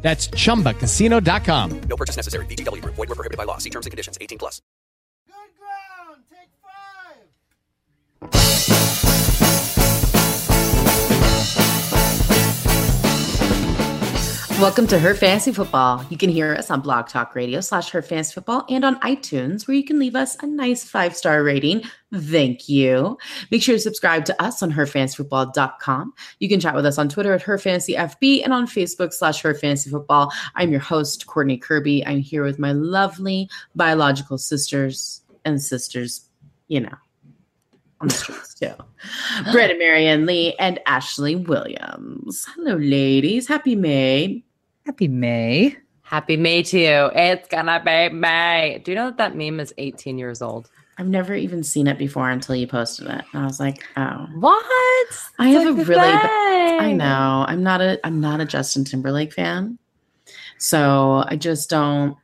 That's chumbacasino.com. No purchase necessary. VGW Group. Void were prohibited by law. See terms and conditions. 18 plus. Good ground. Take five. Welcome to Her Fantasy Football. You can hear us on Blog Talk Radio slash Her Fantasy Football and on iTunes, where you can leave us a nice five star rating. Thank you. Make sure to subscribe to us on herfantasyfootball.com. You can chat with us on Twitter at Her Fantasy FB and on Facebook slash Her Fantasy Football. I'm your host, Courtney Kirby. I'm here with my lovely biological sisters and sisters, you know, on the streets too. Marianne Lee and Ashley Williams. Hello, ladies. Happy May. Happy May. Happy May to you. It's gonna be May. Do you know that that meme is 18 years old? I've never even seen it before until you posted it. And I was like, oh. What? I have It's a really like the ba- I know. I'm not a I'm not a Justin Timberlake fan. So I just don't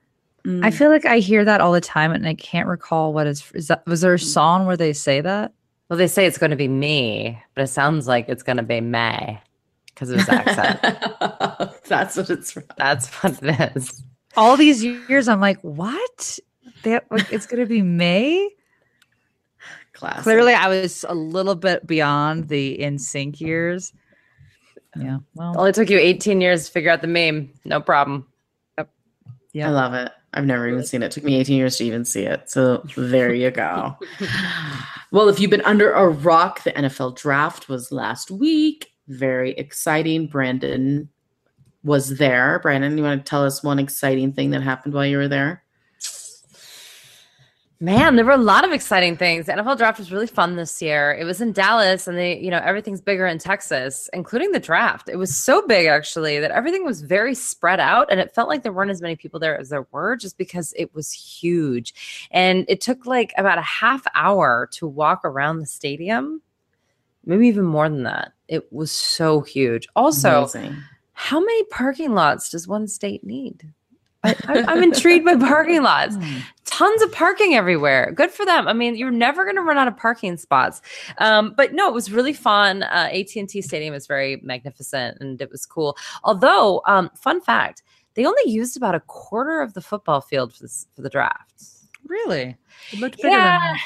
mm, I feel like I hear that all the time and I can't recall what is, is that was there a song where they say that? Well, they say it's going to be me, but it sounds like it's going to be May because of his accent. That's what it's from. That's what it is. All these years I'm like, what? They, like, it's gonna be May? Classic. Clearly I was a little bit beyond the NSYNC years. Yeah. Well Only took you 18 years to figure out the meme. No problem. Yep. Yeah. I love it. I've never even seen it. It took me 18 years to even see it. So there you go. well, if you've been under a rock, the NFL draft was last week. Very exciting. Brandon was there. Brandon, you want to tell us one exciting thing that happened while you were there? Man, there were a lot of exciting things. The NFL draft was really fun this year. It was in Dallas and they, you know, everything's bigger in Texas, including the draft. It was so big actually that everything was very spread out and it felt like there weren't as many people there as there were just because it was huge. And it took like about a half hour to walk around the stadium. Maybe even more than that. It was so huge. Also, Amazing. how many parking lots does one state need? I, I'm intrigued by parking lots. Tons of parking everywhere. Good for them. I mean, you're never going to run out of parking spots. Um, but no, it was really fun. Uh, AT&T Stadium is very magnificent, and it was cool. Although, um, fun fact, they only used about a quarter of the football field for, this, for the draft. Really? It looked bigger Yeah. than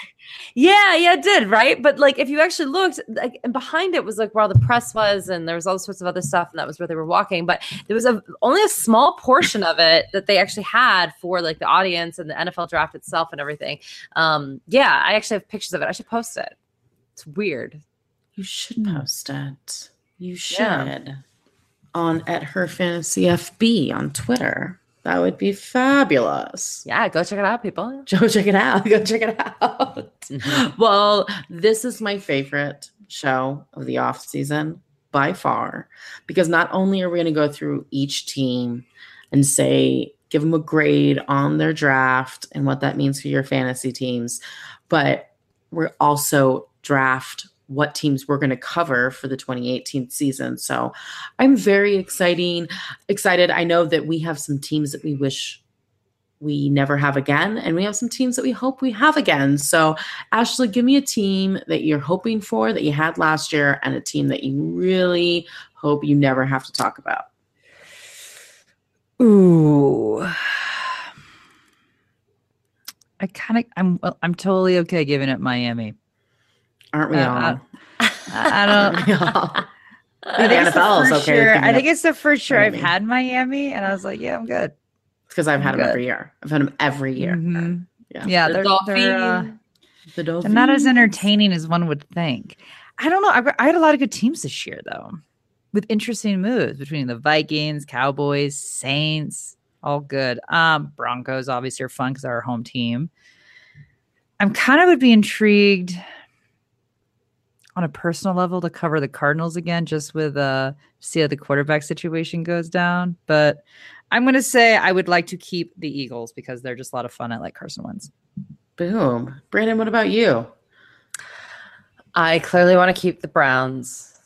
Yeah, yeah, it did, right? But like if you actually looked, like and behind it was like where all the press was, and there was all sorts of other stuff, and that was where they were walking. But there was a only a small portion of it that they actually had for like the audience and the NFL draft itself and everything. Um, yeah, I actually have pictures of it. I should post it. It's weird. You should post it. You should. Yeah. On at her fantasy FB on Twitter. That would be fabulous. Yeah, go check it out, people. Go check it out. Go check it out. Mm-hmm. well, this is my favorite show of the off season by far because not only are we going to go through each team and say give them a grade on their draft and what that means for your fantasy teams, but we're also draft what teams we're going to cover for the 2018 season. So I'm very exciting excited. I know that we have some teams that we wish we never have again, and we have some teams that we hope we have again. So, Ashley, give me a team that you're hoping for that you had last year, and a team that you really hope you never have to talk about. Ooh. I kind of I'm I'm totally okay giving it Miami. Aren't we Uh, all? I, I don't Aren't we all? I The think it's the NFL is first okay with year- I think it's the first year I've had Miami, and I was like, yeah, I'm good. because I've had them Good. every year. I've had them every year. Mhm. Yeah. Yeah, The they're, they're, uh, Dolphins. The they're not as entertaining as one would think. I don't know. I, I had a lot of good teams this year, though, with interesting moves between the Vikings, Cowboys, Saints, all good. Um, Broncos obviously are fun because they're our home team. I'm kind of would be intrigued on a personal level to cover the Cardinals again, just with uh see how the quarterback situation goes down. But I'm going to say I would like to keep the Eagles because they're just a lot of fun. I like Carson Wentz. Boom. Brandon, what about you? I clearly want to keep the Browns.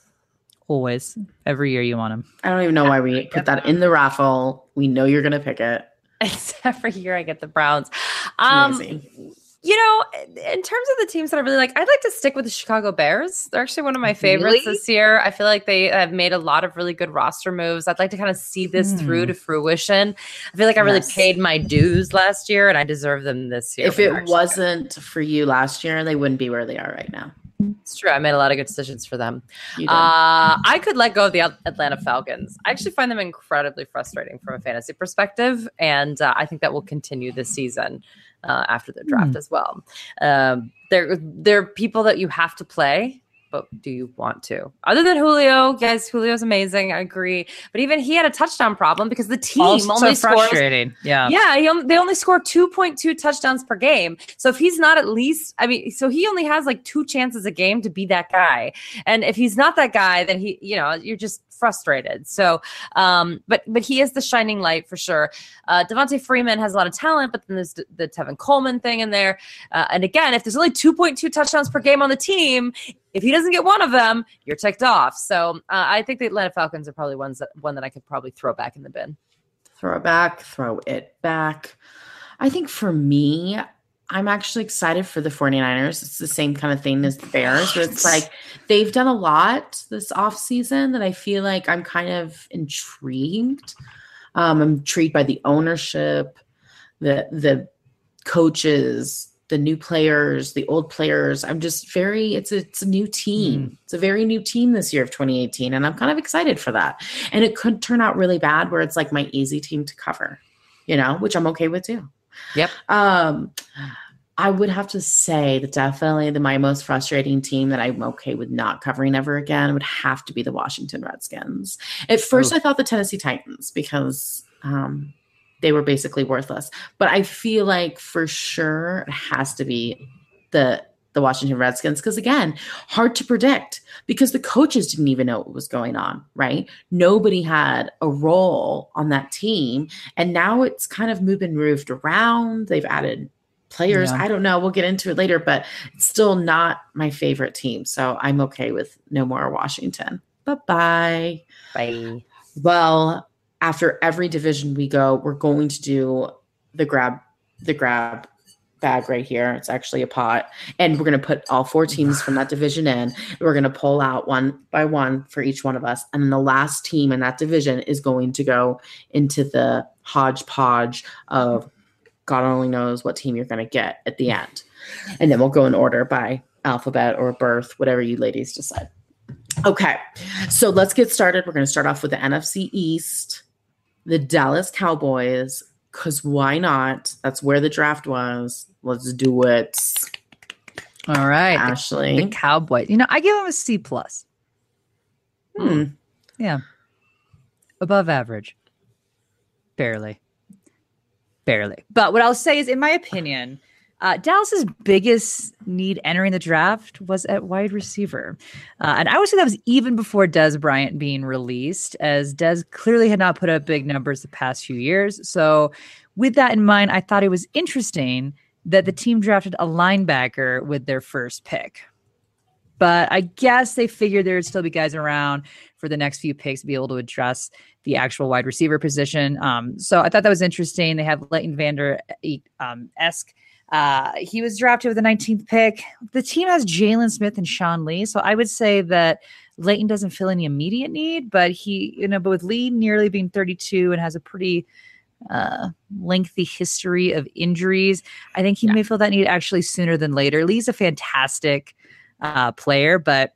Always, every year you want them. I don't even know why we put that in the raffle. We know you're going to pick it. It's every year I get the Browns. Um, Amazing. You know, in terms of the teams that I really like, I'd like to stick with the Chicago Bears. They're actually one of my favorites Really? this year. I feel like they have made a lot of really good roster moves. I'd like to kind of see this through Hmm. to fruition. I feel like I really Yes. paid my dues last year and I deserve them this year. If it they're actually good. wasn't for you last year, they wouldn't be where they are right now. it's true. I made a lot of good decisions for them. Uh, I could let go of the Atlanta Falcons. I actually find them incredibly frustrating from a fantasy perspective, and uh, I think that will continue this season uh, after the draft as well. Um, they're they're people that you have to play. But do you want to? Other than Julio, guys, Julio's amazing. I agree. But even he had a touchdown problem because the team Also only scores. Yeah. yeah, they only score 2.2 touchdowns per game. So if he's not at least, I mean, so he only has like two chances a game to be that guy. And if he's not that guy, then he, you know, you're just frustrated. So, um, but but he is the shining light for sure. Uh, Devonta Freeman has a lot of talent, but then there's the, Tevin Coleman thing in there. Uh, and again, if there's only 2.2 touchdowns per game on the team, if he doesn't get one of them, you're ticked off. So uh, I think the Atlanta Falcons are probably ones that one that I could probably throw back in the bin. throw it back, throw it back. I think for me, I'm actually excited for the 49ers. It's the same kind of thing as the Bears, where it's like they've done a lot this off season that I feel like I'm kind of intrigued. Um, I'm intrigued by the ownership, the the coaches, the new players, the old players. I'm just very it's a, it's a new team. It's a very new team this year of 2018 and I'm kind of excited for that. And it could turn out really bad where it's like my easy team to cover, you know, which I'm okay with too. Yep. Um I would have to say that definitely the my most frustrating team that I'm okay with not covering ever again would have to be the Washington Redskins. At first, I thought the Tennessee Titans because um, they were basically worthless. But I feel like for sure it has to be the the Washington Redskins because again, hard to predict because the coaches didn't even know what was going on, right? Nobody had a role on that team, and now it's kind of moving and moved around. They've added players. Yeah. I don't know. We'll get into it later, but it's still not my favorite team. So I'm okay with no more Washington. Bye bye. Bye. Well, after every division we go, we're going to do the grab the grab bag right here. It's actually a pot. And we're going to put all four teams from that division in. We're going to pull out one by one for each one of us. And then the last team in that division is going to go into the hodgepodge of God only knows what team you're going to get at the end. And then we'll go in order by alphabet or birth, whatever you ladies decide. Okay, so let's get started. We're going to start off with the NFC East, the Dallas Cowboys, because why not? That's where the draft was. Let's do it. All right. The, Ashley. the Cowboys. You know, I give them a C plus. Hmm. Yeah. Above average. Barely. Barely. But what I'll say is, in my opinion, uh, Dallas's biggest need entering the draft was at wide receiver. Uh, and I would say that was even before Dez Bryant being released, as Dez clearly had not put up big numbers the past few years. So, with that in mind, I thought it was interesting that the team drafted a linebacker with their first pick. But I guess they figured there would still be guys around for the next few picks to be able to address the actual wide receiver position. Um, so I thought that was interesting. They have Leighton Vander um, Esch. Uh, he was drafted with the 19th pick. The team has Jaylon Smith and Sean Lee. So I would say that Leighton doesn't feel any immediate need, but he, you know, but with Lee nearly being 32 and has a pretty uh, lengthy history of injuries, I think he may feel that need actually sooner than later. Lee's a fantastic uh, player, but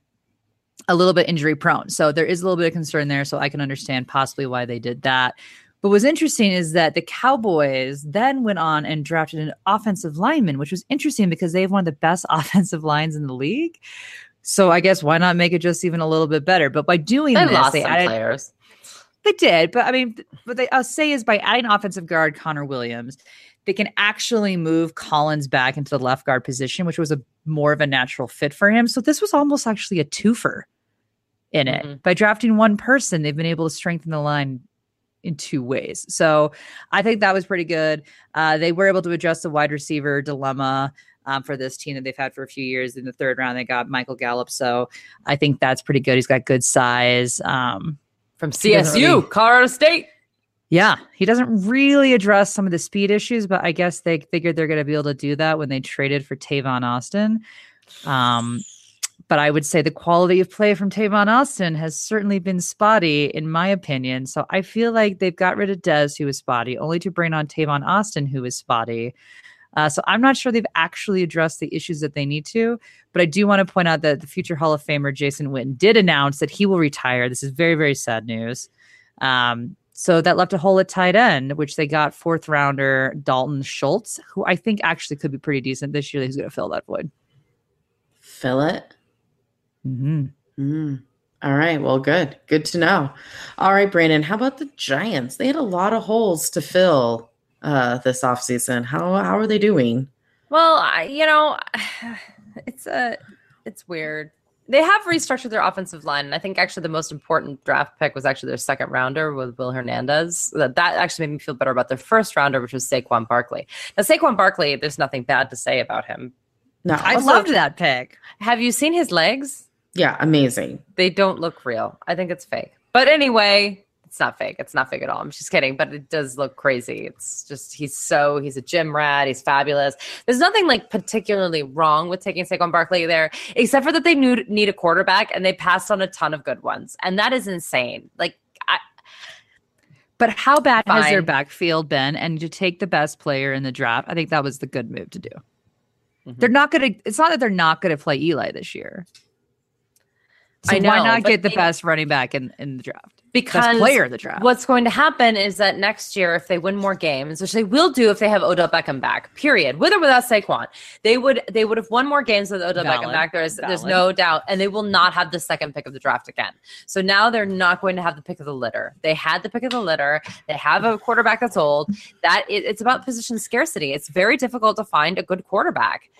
a little bit injury prone. So there is a little bit of concern there. So I can understand possibly why they did that. But what's interesting is that the Cowboys then went on and drafted an offensive lineman, which was interesting because they have one of the best offensive lines in the league. So I guess why not make it just even a little bit better? But by doing They this, lost they some added, players. They did, but I mean, what they I'll say is by adding offensive guard Connor Williams, they can actually move Collins back into the left guard position, which was a more of a natural fit for him. So this was almost actually a twofer in it. Mhm. By drafting one person, they've been able to strengthen the line in two ways. So I think that was pretty good. Uh, they were able to address the wide receiver dilemma. Um, for this team that they've had for a few years. In the third round, they got Michael Gallup. So I think that's pretty good. He's got good size. Um, From CSU, really- Colorado State. yeah, he doesn't really address some of the speed issues, but I guess they figured they're going to be able to do that when they traded for Tavon Austin. Um, but I would say the quality of play from Tavon Austin has certainly been spotty, in my opinion. So I feel like they've got rid of Dez, who was spotty, only to bring on Tavon Austin, who was spotty. Uh, so I'm not sure they've actually addressed the issues that they need to. But I do want to point out that the future Hall of Famer Jason Witten did announce that he will retire. This is very, very sad news. Um, so that left a hole at tight end, which they got fourth rounder Dalton Schultz, who I think actually could be pretty decent this year. He's going to fill that void. Fill it. Mm-hmm. Mm. All right. Well, good. Good to know. All right, Brandon. How about the Giants? They had a lot of holes to fill uh, this offseason. How how are they doing? Well, I, you know, it's a it's weird. They have restructured their offensive line, and I think actually the most important draft pick was actually their second rounder with Will Hernandez. That that actually made me feel better about their first rounder, which was Saquon Barkley. Now, Saquon Barkley, there's nothing bad to say about him. No. I Also- loved that pick. Have you seen his legs? yeah, amazing. They don't look real. I think it's fake. But anyway, it's not fake. It's not fake at all. I'm just kidding, but it does look crazy. It's just he's so he's a gym rat. He's fabulous. There's nothing like particularly wrong with taking Saquon Barkley there, except for that they knew, need a quarterback and they passed on a ton of good ones, and that is insane. Like I, But how bad has their backfield been? And to take the best player in the draft, I think that was the good move to do. Mhm. They're not going to. It's not that they're not going to play Eli this year. So I why know, not get the best running back in, in the draft? Because player in the draft. What's going to happen is that next year, if they win more games, which they will do if they have Odell Beckham back, period, with or without Saquon, they would they would have won more games with Odell Beckham back. There's there's no doubt, and they will not have the second pick of the draft again. So now they're not going to have the pick of the litter. They had the pick of the litter. They have a quarterback that's old. That it, it's about position scarcity. It's very difficult to find a good quarterback.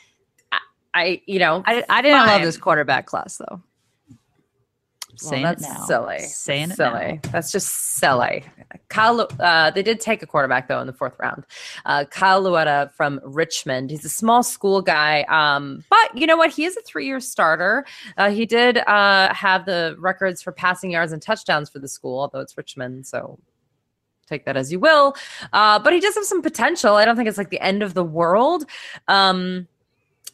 I, I you know I, I didn't love this quarterback class though. Well, Saying that's it now. silly. Saying it silly. now. That's just silly. Kyle, uh, they did take a quarterback though in the fourth round. Uh, Kyle Lauletta from Richmond. He's a small school guy, um, but you know what? He is a three-year starter. Uh, he did uh, have the records for passing yards and touchdowns for the school, although it's Richmond, so take that as you will. Uh, but he does have some potential. I don't think it's like the end of the world. Um,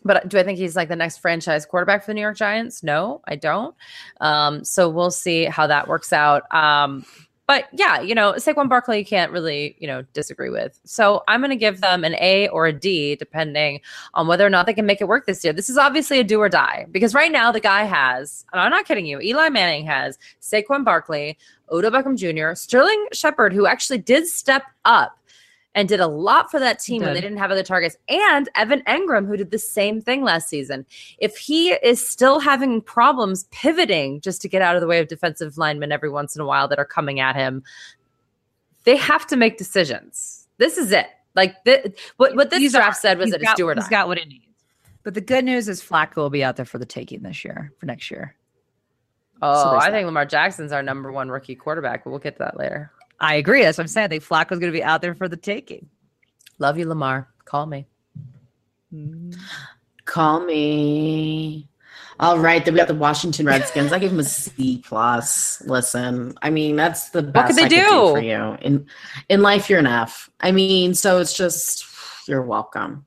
but do I think he's like the next franchise quarterback for the New York Giants? No, I don't. Um, so we'll see how that works out. Um, but yeah, you know, Saquon Barkley you can't really, you know, disagree with. So I'm going to give them an A or a D, depending on whether or not they can make it work this year. This is obviously a do or die because right now the guy has, and I'm not kidding you, Eli Manning has Saquon Barkley, Odell Beckham Jr., Sterling Shepard, who actually did step up and did a lot for that team when they Did. didn't have other targets, and Evan Engram, who did the same thing last season. If he is still having problems pivoting just to get out of the way of defensive linemen every once in a while that are coming at him, they have to make decisions. This is it. Like th- what, what this He's draft got- said was that it's do or He's got what it needs. But the good news is Flacco will be out there for the taking this year, for next year. oh, there's I that. think Lamar Jackson's our number one rookie quarterback, but we'll get to that later. I agree. That's what I'm saying. I think Flacco's going to be out there for the taking. Love you, Lamar. Call me. Call me. All right, then we got the Washington Redskins. I give them a C plus. Listen, I mean that's the best could they I could do? for you in in life. You're an F. I mean, so it's just you're welcome.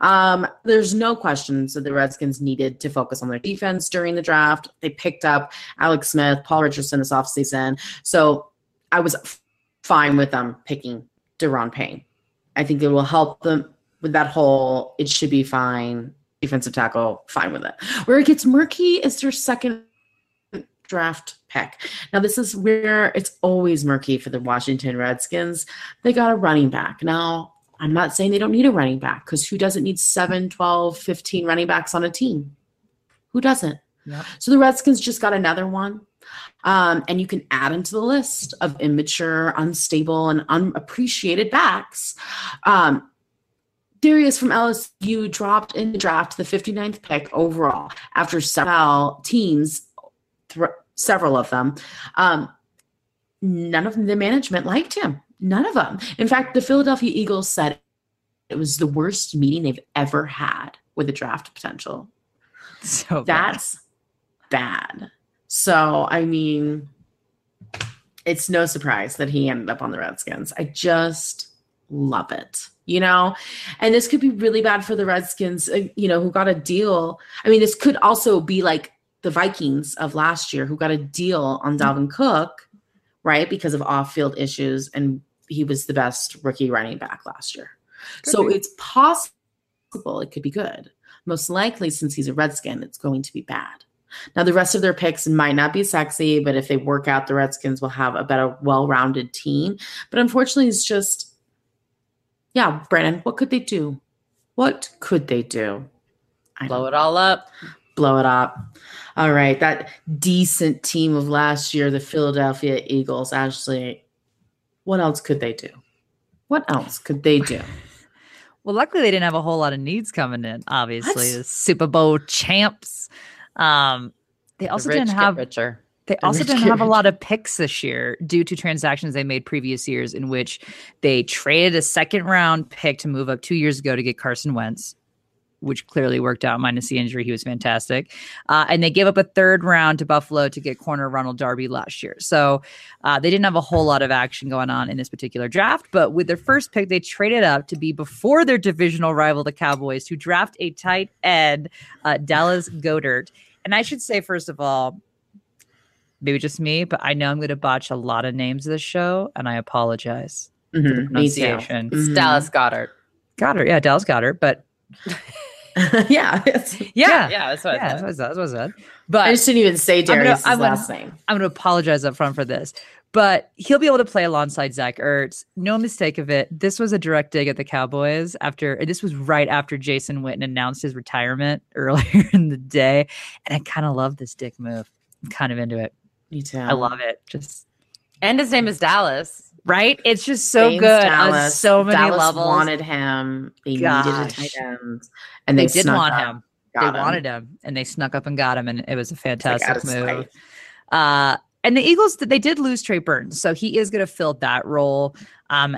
Um, there's no questions that the Redskins needed to focus on their defense during the draft. They picked up Alex Smith, Paul Richardson this offseason. So I was f- fine with them picking Da'Ron Payne. I think it will help them with that whole it should be fine defensive tackle, fine with it. Where it gets murky is their second draft pick. Now, this is where it's always murky for the Washington Redskins. They got a running back. Now, I'm not saying they don't need a running back because who doesn't need 7, 12, 15 running backs on a team? Who doesn't? Yep. So the Redskins just got another one. Um, and you can add them to the list of immature, unstable, and unappreciated backs. Um, Darius from LSU dropped in the draft the 59th pick overall after several teams, thr several of them, um, none of the management liked him. None of them. In fact, the Philadelphia Eagles said it was the worst meeting they've ever had with a draft potential. So bad. That's bad. So, I mean, it's no surprise that he ended up on the Redskins. I just love it, you know? And this could be really bad for the Redskins, uh, you know, who got a deal. I mean, this could also be like the Vikings of last year who got a deal on Dalvin Cook, right? Because of off field issues. And he was the best rookie running back last year. so it's possible it could be good. Most likely, since he's a Redskin, it's going to be bad. Now, the rest of their picks might not be sexy, but if they work out, the Redskins will have a better, well rounded team. But unfortunately, it's just, yeah, Brandon, what could they do? What could they do? I Blow it all up. blow it up. All right, that decent team of last year, the Philadelphia Eagles. Ashley, what else could they do? What else could they do? Well, luckily they didn't have a whole lot of needs coming in. Obviously, What? the Super Bowl champs. Um, they also the didn't have richer. They The also didn't have a lot of picks this year due to transactions they made previous years, in which they traded a second round pick to move up two years ago to get Carson Wentz, which clearly worked out minus the injury. He was fantastic. Uh, and they gave up a third round to Buffalo to get corner Ronald Darby last year. So uh, they didn't have a whole lot of action going on in this particular draft. But with their first pick, they traded up to be before their divisional rival, the Cowboys, to draft a tight end, uh, Dallas Goddard. And I should say, first of all, maybe just me, but I know I'm going to botch a lot of names this show, and I apologize. Mhm, me too. pronunciation. It's Mhm. Dallas Goddard. Goddard, yeah, Dallas Goddard, but yeah, it's- yeah, Yeah, that's what yeah, I that's said. what I said. That's what I said. I just didn't even say gonna- Darius' I'm gonna- last name. I'm going to apologize up front for this. But he'll be able to play alongside Zach Ertz. No mistake of it. This was a direct dig at the Cowboys after this was right after Jason Witten announced his retirement earlier in the day. And I kind of love this dick move. I'm kind of into it. Me too. I love it. Just And his name is Dallas. right. It's just so James good on so many Dallas levels. wanted him. They needed a tight end, and they they, did want up, him. they wanted him and they snuck up and got him and it was a fantastic move. uh and the eagles they did lose trey burns so he is going to fill that role. Um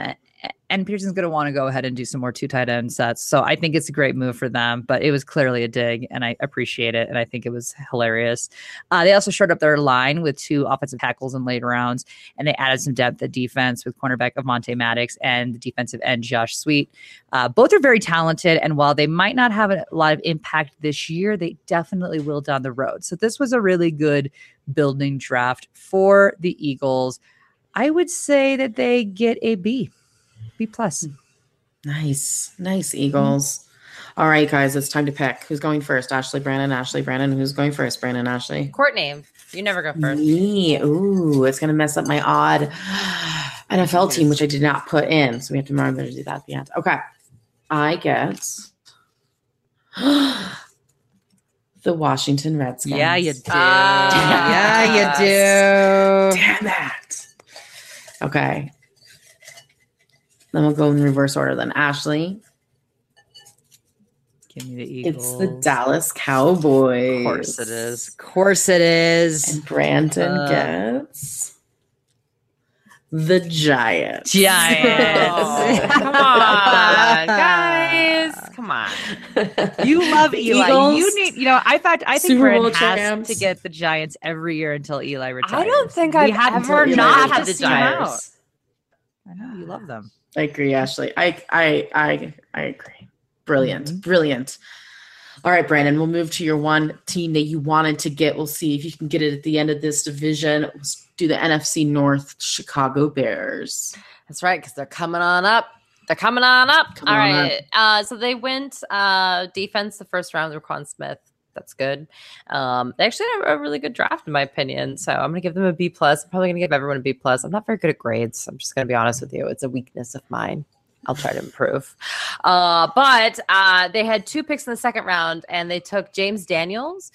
and Pearson's going to want to go ahead and do some more two tight end sets. So I think it's a great move for them, but it was clearly a dig and I appreciate it. And I think it was hilarious. Uh, they also showed up their line with two offensive tackles in late rounds and they added some depth at defense with cornerback Avonte Maddox and the defensive end Josh Sweat. Uh, both are very talented, and while they might not have a lot of impact this year, they definitely will down the road. So this was a really good building draft for the Eagles. I would say that they get a B, B plus. Nice, nice Eagles. All right, guys, it's time to pick. Who's going first? Ashley, Brandon, Ashley, Brandon. Who's going first? Brandon, Ashley. Court name. You never go first. Me. Ooh, it's gonna mess up my odd NFL team, which I did not put in. So we have to remember to do that at the end. Okay. I get the Washington Redskins. Yeah, you do. Ah, yeah, you do. Damn it. Okay. Then we'll go in reverse order then. Ashley, Give me the Eagles. it's the Dallas Cowboys. Of course it is. Of course it is. And Brandon Uh, gets the Giants. Giants. Come on, guys. Come on. You love Eli. Eagles, you need, you know, I fact, I think Super Brandon Bowl has champs. to get the Giants every year until Eli retires. I don't think We I've have ever not had the Giants. I know you love them. I agree, Ashley. I I I I agree. Brilliant. Mm-hmm. Brilliant. All right, Brandon, we'll move to your one team that you wanted to get. We'll see if you can get it at the end of this division. Let's do the NFC North Chicago Bears. That's right, because they're coming on up. They're coming on up. Coming All on right. Uh, so they went uh, defense the first round with Quan Smith. That's good. Um, they actually had a, a really good draft, in my opinion. So I'm going to give them a B plus. I'm probably going to give everyone a B plus. I'm not very good at grades. I'm just going to be honest with you. It's a weakness of mine. I'll try to improve. Uh, but uh, they had two picks in the second round, and they took James Daniels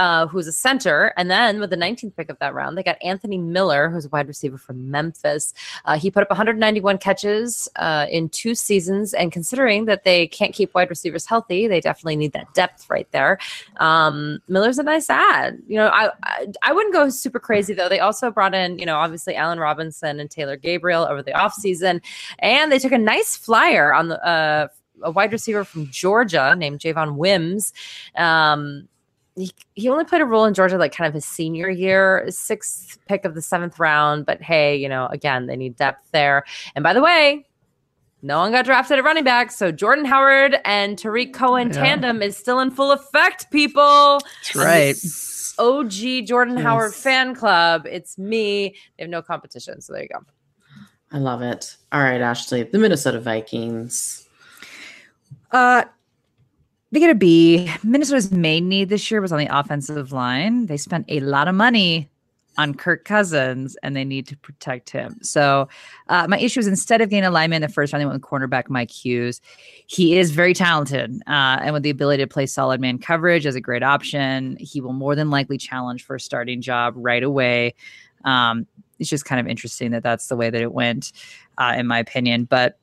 uh, who's a center. And then with the 19th pick of that round, they got Anthony Miller, who's a wide receiver from Memphis. Uh, he put up 191 catches uh, in two seasons. And considering that they can't keep wide receivers healthy, they definitely need that depth right there. Um, Miller's a nice ad. You know, I, I I wouldn't go super crazy though. They also brought in, you know, obviously Allen Robinson and Taylor Gabriel over the offseason. And they took a nice flyer on the uh, a wide receiver from Georgia named Javon Wims. Um, he, he only played a role in Georgia like kind of his senior year, sixth pick of the seventh round. But hey, you know, again, they need depth there. And by the way, no one got drafted at running back. So Jordan Howard and Tarik Cohen Yeah. tandem is still in full effect, people. That's right. OG Jordan Howard fan club. It's me. They have no competition. So there you go. I love it. All right, Ashley, the Minnesota Vikings. Uh, they get a B. Minnesota's main need this year was on the offensive line. They spent a lot of money on Kirk Cousins, and they need to protect him. So, uh, my issue is instead of getting a lineman in the first round, they went with cornerback Mike Hughes. He is very talented, uh, and with the ability to play solid man coverage as a great option, he will more than likely challenge for a starting job right away. Um, it's just kind of interesting that that's the way that it went, uh, in my opinion. But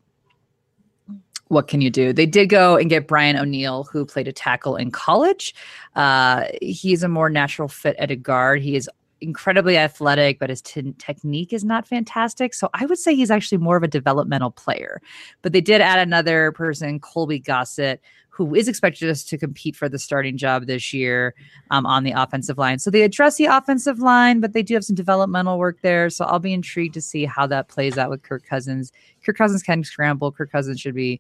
what can you do? They did go and get Brian O'Neill, who played a tackle in college. Uh, he's a more natural fit at a guard. He is incredibly athletic, but his t- technique is not fantastic. So I would say he's actually more of a developmental player. But they did add another person, Colby Gossett, who is expected us to compete for the starting job this year um, on the offensive line. So they address the offensive line, but they do have some developmental work there. So I'll be intrigued to see how that plays out with Kirk Cousins. Kirk Cousins can scramble. Kirk Cousins should be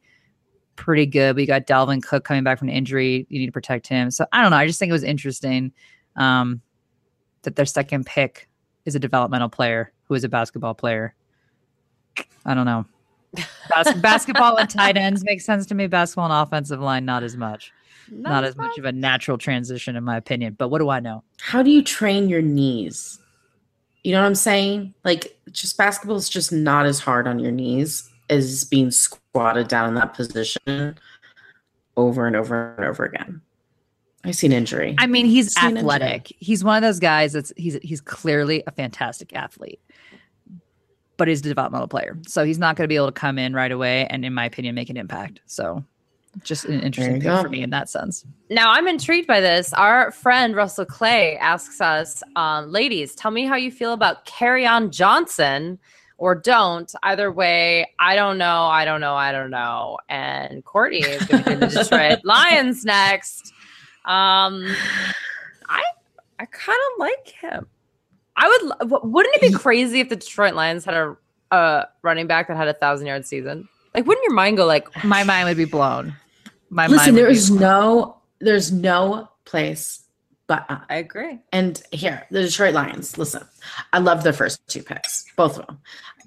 pretty good. We got Dalvin Cook coming back from injury. You need to protect him. So I don't know. I just think it was interesting um, that their second pick is a developmental player who is a basketball player. I don't know. Bas- basketball and tight ends make sense to me. Basketball and offensive line, not as much. Not, as much of a natural transition, in my opinion. But what do I know? How do you train your knees? You know what I'm saying? Like, just basketball is just not as hard on your knees as being squatted down in that position over and over and over again. I see an injury. I mean, he's Seen injury. athletic. He's one of those guys that's he's he's clearly a fantastic athlete, but he's a developmental player. So he's not going to be able to come in right away and, in my opinion, make an impact. So just an interesting thing go. for me in that sense. Now I'm intrigued by this. Our friend Russell Clay asks us, um, ladies, tell me how you feel about Kerryon Johnson or don't. Either way, I don't know, I don't know, I don't know. And Courtney is going to be the Detroit Lions next. Um, I I kind of like him. I would. Wouldn't it be crazy if the Detroit Lions had a, a running back that had a thousand yard season? Like, wouldn't your mind go like, My mind would be blown. My Listen, mind would there be is no, there's no place but up. I agree. And here, the Detroit Lions. Listen, I love their first two picks, both of them.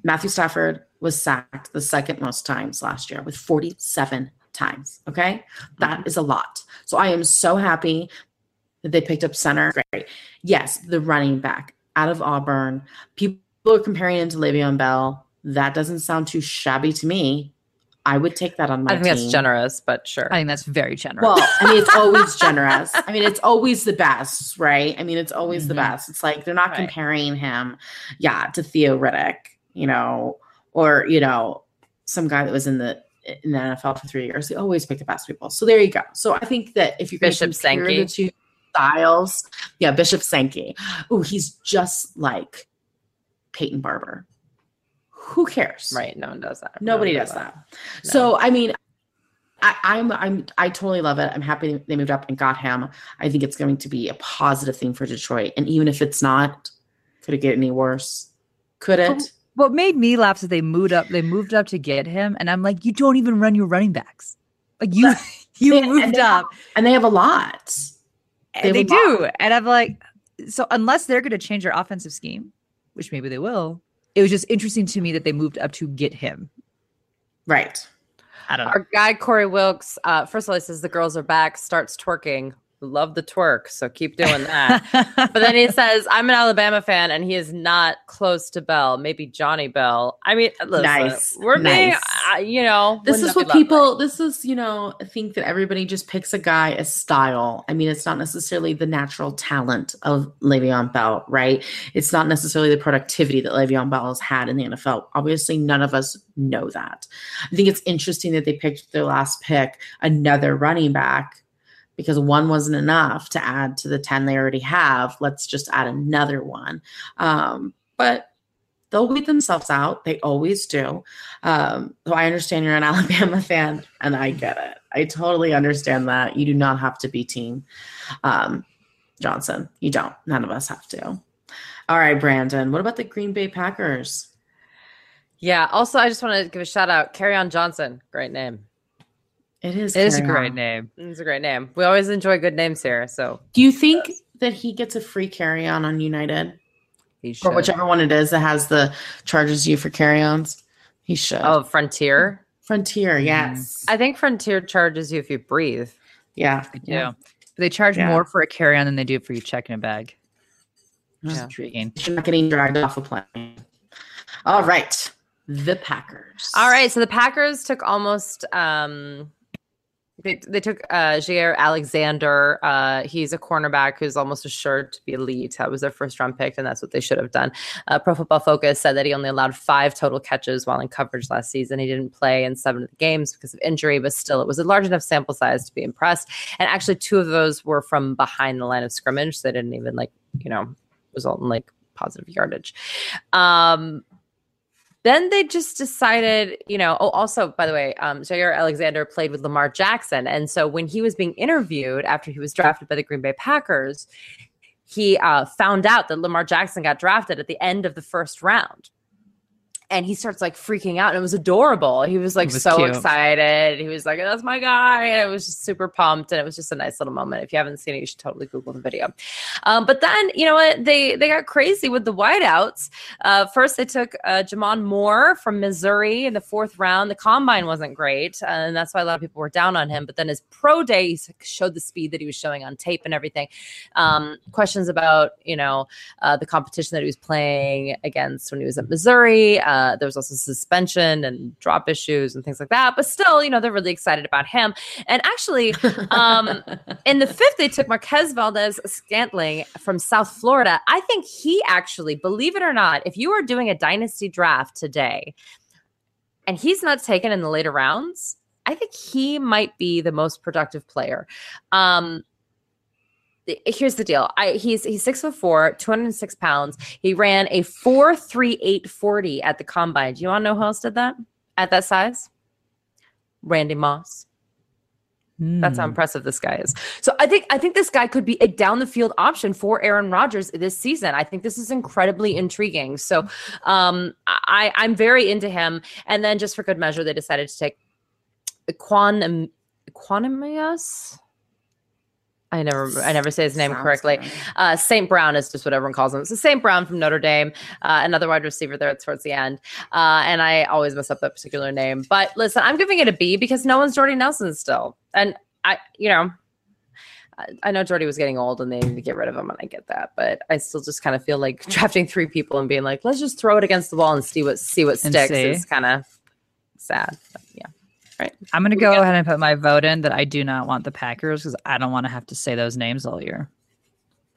Matthew Stafford was sacked the second most times last year with 47 times. Okay. that mm-hmm. is a lot. So I am so happy that they picked up center. Great. Yes, the running back out of Auburn. People are comparing him to Le'Veon Bell. That doesn't sound too shabby to me. I would take that on my I think that's generous, but sure. I think that's very generous. Well, I mean, it's always generous. I mean, it's always the best, right? I mean, it's always the Mhm. best. It's like they're not Right. comparing him, yeah, to Theo Riddick, you know, or you know, some guy that was in the in the NFL for three years. They always pick the best people. So there you go. So I think that if you're Bishop Sankey. the two styles, yeah, Bishop Sankey. Oh, he's just like Peyton Barber. Who cares? right. No one does that. Nobody No one does that. So I mean, I, I'm I'm I totally love it. I'm happy they moved up and got him. I think it's going to be a positive thing for Detroit. And even if it's not, could it get any worse? Could it? what made me laugh is they moved up. They moved up to get him, and I'm like, you don't even run your running backs. Like you, you And- and moved have- up. And they have a lot. And They they have a do. And I'm like, so unless they're going to change their offensive scheme, which maybe they will, it was just interesting to me that they moved up to get him. Right. I don't know. Our guy Corey Wilkes, uh, first of all, he says the girls are back, starts twerking. Love the twerk, so keep doing that. but then he says, "I'm an Alabama fan, and he is not close to Bell. Maybe Johnny Bell. I mean, listen, Nice, we're being, uh, you know, This is what lovely? people. This is you know. I think that everybody just picks a guy as style. I mean, it's not necessarily the natural talent of Le'Veon Bell, right? It's not necessarily the productivity that Le'Veon Bell has had in the NFL. Obviously, none of us know that. I think it's interesting that they picked their last pick another running back because one wasn't enough to add to the 10 they already have. Let's just add another one. Um, but they'll weed themselves out. They always do. Um, so I understand you're an Alabama fan, and I get it. I totally understand that. You do not have to be team um, Johnson. You don't. None of us have to. All right, Brandon. What about the Green Bay Packers? Yeah. Also, I just want to give a shout out, Kerryon Johnson. Great name. It is. It is a great on. name. It's a great name. We always enjoy good names here. So Do you think that he gets a free carry on on United he should. or whichever one it is that has the charges you for carry ons? He should. Oh, Frontier. Frontier. Yes. I think Frontier charges you if you breathe. yeah. Yeah. But they charge Yeah. more for a carry on than they do for you checking a bag. Which is Yeah. intriguing. You're not getting dragged off a plane. All right. The Packers. All right, so the Packers took almost um they, they took uh Jaire Alexander. Uh he's a cornerback who's almost assured to be elite. That was their first round pick, and that's what they should have done. Uh, Pro Football Focus said that he only allowed five total catches while in coverage last season. He didn't play in seven of the games because of injury, but still it was a large enough sample size to be impressed. And actually two of those were from behind the line of scrimmage. So they didn't even like, you know, result in like positive yardage. Um then they just decided, you know. Oh, also, by the way, um, Jaire Alexander played with Lamar Jackson, and so when he was being interviewed after he was drafted by the Green Bay Packers, he uh, found out that Lamar Jackson got drafted at the end of the first round. And he starts like freaking out, and it was adorable. He was like was so cute. excited. He was like, "That's my guy!" And it was just super pumped, and it was just a nice little moment. If you haven't seen it, you should totally Google the video. Um, but then, you know what? They they got crazy with the wideouts. Uh, first, they took uh, J'Mon Moore from Missouri in the fourth round. The combine wasn't great, and that's why a lot of people were down on him. But then his pro day showed the speed that he was showing on tape and everything. Um, questions about you know uh, the competition that he was playing against when he was at Missouri. Uh, there was also suspension and drop issues and things like that. But still, you know, they're really excited about him. And actually, um, in the fifth, they took Marquez Valdes-Scantling from South Florida. I think he actually, believe it or not, if you are doing a dynasty draft today and he's not taken in the later rounds, I think he might be the most productive player. Um, here's the deal. I he's he's six foot four, 206 pounds. He ran a 43840 at the combine. Do you want to know who else did that at that size? Randy Moss. That's how Hmm. impressive this guy is. So I think I think this guy could be a down the field option for Aaron Rodgers this season. I think this is incredibly intriguing. So um, I I'm very into him. And then just for good measure, they decided to take Quan Equanimeous. I never I never say his name Sounds correctly. Uh, St. Brown is just what everyone calls him. So St. Brown from Notre Dame, uh, another wide receiver there towards the end. Uh, and I always mess up that particular name. But listen, I'm giving it a B because no one's Jordy Nelson still. And I, you know, I, I know Jordy was getting old and they need to get rid of him, and I get that. But I still just kind of feel like drafting three people and being like, let's just throw it against the wall and see what see what And sticks see. is kind of sad. But yeah. I'm going to go got? ahead and put my vote in that I do not want the Packers because I don't want to have to say those names all year.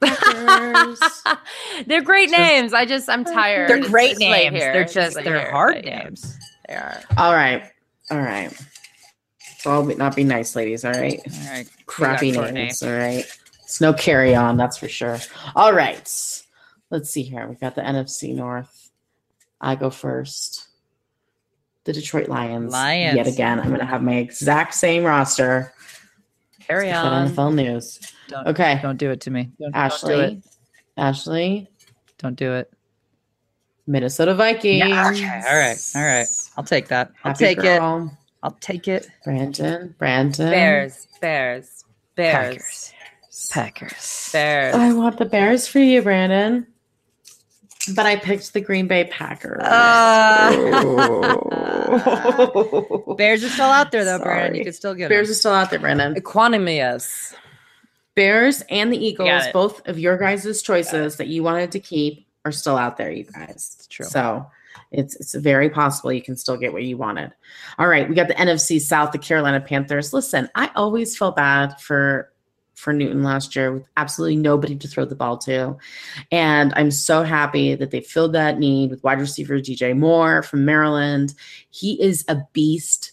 They're great names. I just I'm tired. They're great just names. here. They're It's just they're here. hard But, yeah, names. They are. All right. All right. So I'll be, not be nice, ladies. All right. All right. Crappy got Courtney. names. All right. It's no carry on, that's for sure. All right. Let's see here. We've got the NFC North. I go first. The Detroit Lions. Lions. Yet again. I'm going to have my exact same roster. Carry Let's on. NFL news. Don't, Okay. don't do it to me. Don't, Ashley. Don't do. Ashley. Don't do it. Minnesota Vikings. Yeah, okay. All right. All right. I'll take that. I'll take it. I'll take it. Brandon. Brandon. Bears. Bears. Bears. Packers. Packers. Bears. I want the Bears for you, Brandon. But I picked the Green Bay Packers. Ah. Bears are still out there though, Brandon. You can still get Bears them. are still out there, Brandon. Equanimeous. Bears and the Eagles, both of your guys' choices that you wanted to keep are still out there, you guys. It's true. So it's it's very possible you can still get what you wanted. All right, we got the NFC South, the Carolina Panthers. Listen, I always felt bad for for Newton last year with absolutely nobody to throw the ball to. And I'm so happy that they filled that need with wide receiver DJ Moore from Maryland. He is a beast.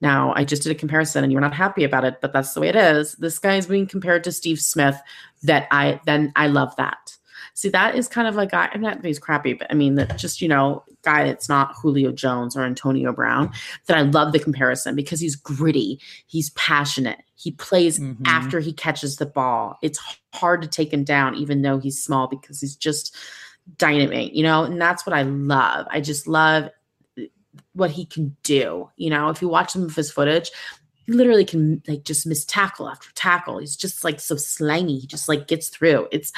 Now, I just did a comparison and you're not happy about it, but that's the way it is. This guy is being compared to Steve Smith that I then I love that. See, that is kind of like guy. I'm not that he's crappy, but I mean that just you know, guy that's not Julio Jones or Antonio Brown. That I love the comparison because he's gritty, he's passionate, he plays Mhm. after he catches the ball. It's hard to take him down, even though he's small, because he's just dynamite, you know. And that's what I love. I just love what he can do. You know, if you watch some of his footage, he literally can like just miss tackle after tackle. He's just like so slangy. He just like gets through. It's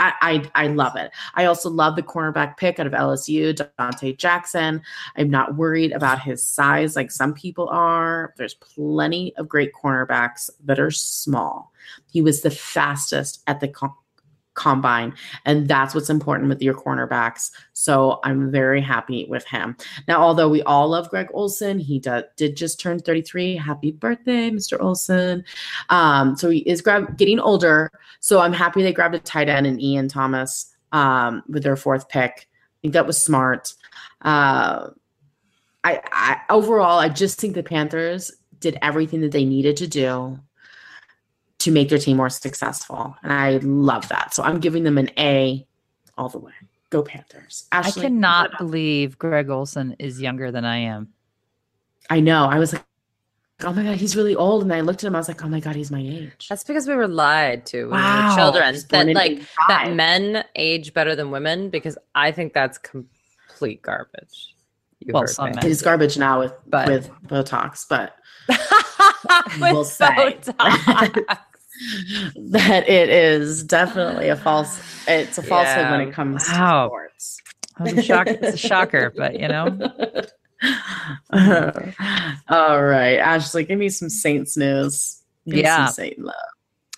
I I, I love it. I also love the cornerback pick out of LSU, Donte Jackson. I'm not worried about his size like some people are. There's plenty of great cornerbacks that are small. He was the fastest at the combine, and that's what's important with your cornerbacks. So I'm very happy with him. Now, although we all love Greg Olsen, he do- did just turn 33. Happy birthday, Mr. Olsen. Um, so he is grab- getting older. So I'm happy they grabbed a tight end and Ian Thomas um, with their fourth pick. I think that was smart. Uh, I, I overall, I just think the Panthers did everything that they needed to do to make their team more successful, and I love that. So I'm giving them an A all the way. Go Panthers! I cannot believe Greg Olsen is younger than I am. I know. I was like, oh my god, he's really old, and I looked at him. I was like, oh my god, he's my age. That's because we were lied to when we were children. He's That like that men age better than women because I think that's complete garbage. You Well, heard some men. It is garbage now with But- with Botox, but we'll say Botox. that it is definitely a false. It's a falsehood when it comes Wow. to sports. That was a shock. it's a shocker, but you know, All right, Ashley, give me some Saints news. Give me Yeah. some Saint love.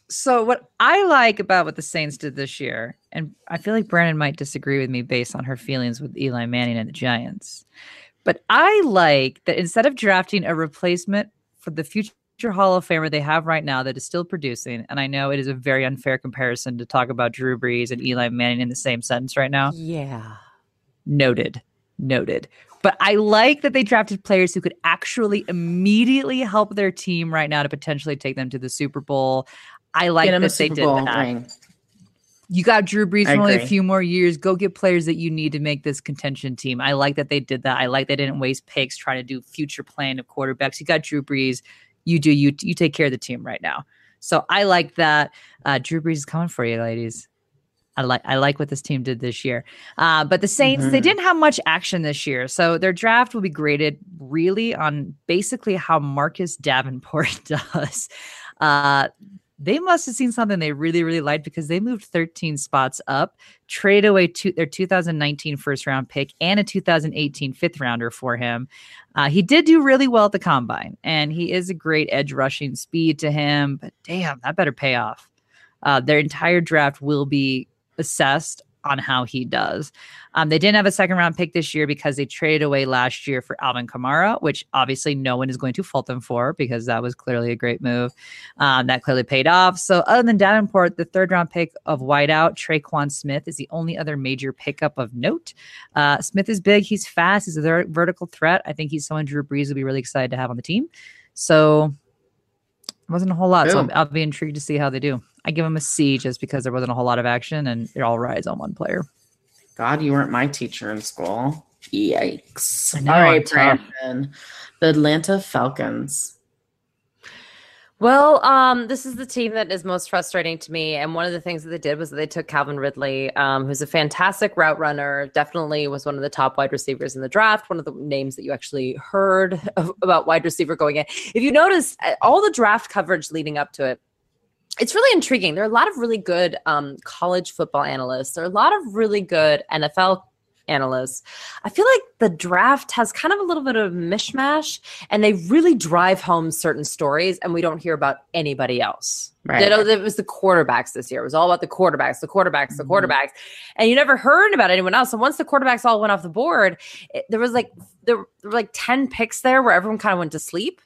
So what I like about what the Saints did this year, and I feel like Brandon might disagree with me based on her feelings with Eli Manning and the Giants, but I like that instead of drafting a replacement for the future Hall of Famer they have right now that is still producing, and I know it is a very unfair comparison to talk about Drew Brees and Eli Manning in the same sentence right now. yeah. Noted. Noted. But I like that they drafted players who could actually immediately help their team right now to potentially take them to the Super Bowl. I like that a they Super did Bowl that. ring. You got Drew Brees for only a few more years. Go get players that you need to make this contention team. I like that they did that. I like they didn't waste picks trying to do future plan of quarterbacks. You got Drew Brees. You do you you take care of the team right now. So I like that. Uh, Drew Brees is coming for you, ladies. I like I like what this team did this year. Uh, but the Saints they Mhm. didn't have much action this year, so their draft will be graded really on basically how Marcus Davenport does. Uh, they must have seen something they really really liked because they moved 13 spots up, trade away to their 2019 first round pick and a 2018 fifth rounder for him. Uh, he did do really well at the combine, and he is a great edge rushing speed to him. But damn, that better pay off. Uh, their entire draft will be assessed on how he does. Um, they didn't have a second round pick this year because they traded away last year for Alvin Kamara, which obviously no one is going to fault them for because that was clearly a great move. Um, that clearly paid off. So, other than Davenport, the third round pick of wideout, Tre'Quan Smith, is the only other major pickup of note. Uh, Smith is big, he's fast, he's a ver- vertical threat. I think he's someone Drew Brees will be really excited to have on the team. So, wasn't a whole lot. So, I'll be intrigued to see how they do. I give them a C just because there wasn't a whole lot of action and it all rides on one player. God, you weren't my teacher in school. Yikes. I know, All I'm right. Brandon. The Atlanta Falcons. Well, um, this is the team that is most frustrating to me. And one of the things that they did was that they took Calvin Ridley, um, who's a fantastic route runner, definitely was one of the top wide receivers in the draft, one of the names that you actually heard of, about wide receiver going in. If you notice, uh, all the draft coverage leading up to it, it's really intriguing. There are a lot of really good um, college football analysts. There are a lot of really good NFL analysts. I feel like the draft has kind of a little bit of mishmash and they really drive home certain stories and we don't hear about anybody else. Right. It was the quarterbacks this year. It was all about the quarterbacks, the quarterbacks, the Mhm. quarterbacks. And you never heard about anyone else. And once the quarterbacks all went off the board, it, there was like there were like 10 picks there where everyone kind of went to sleep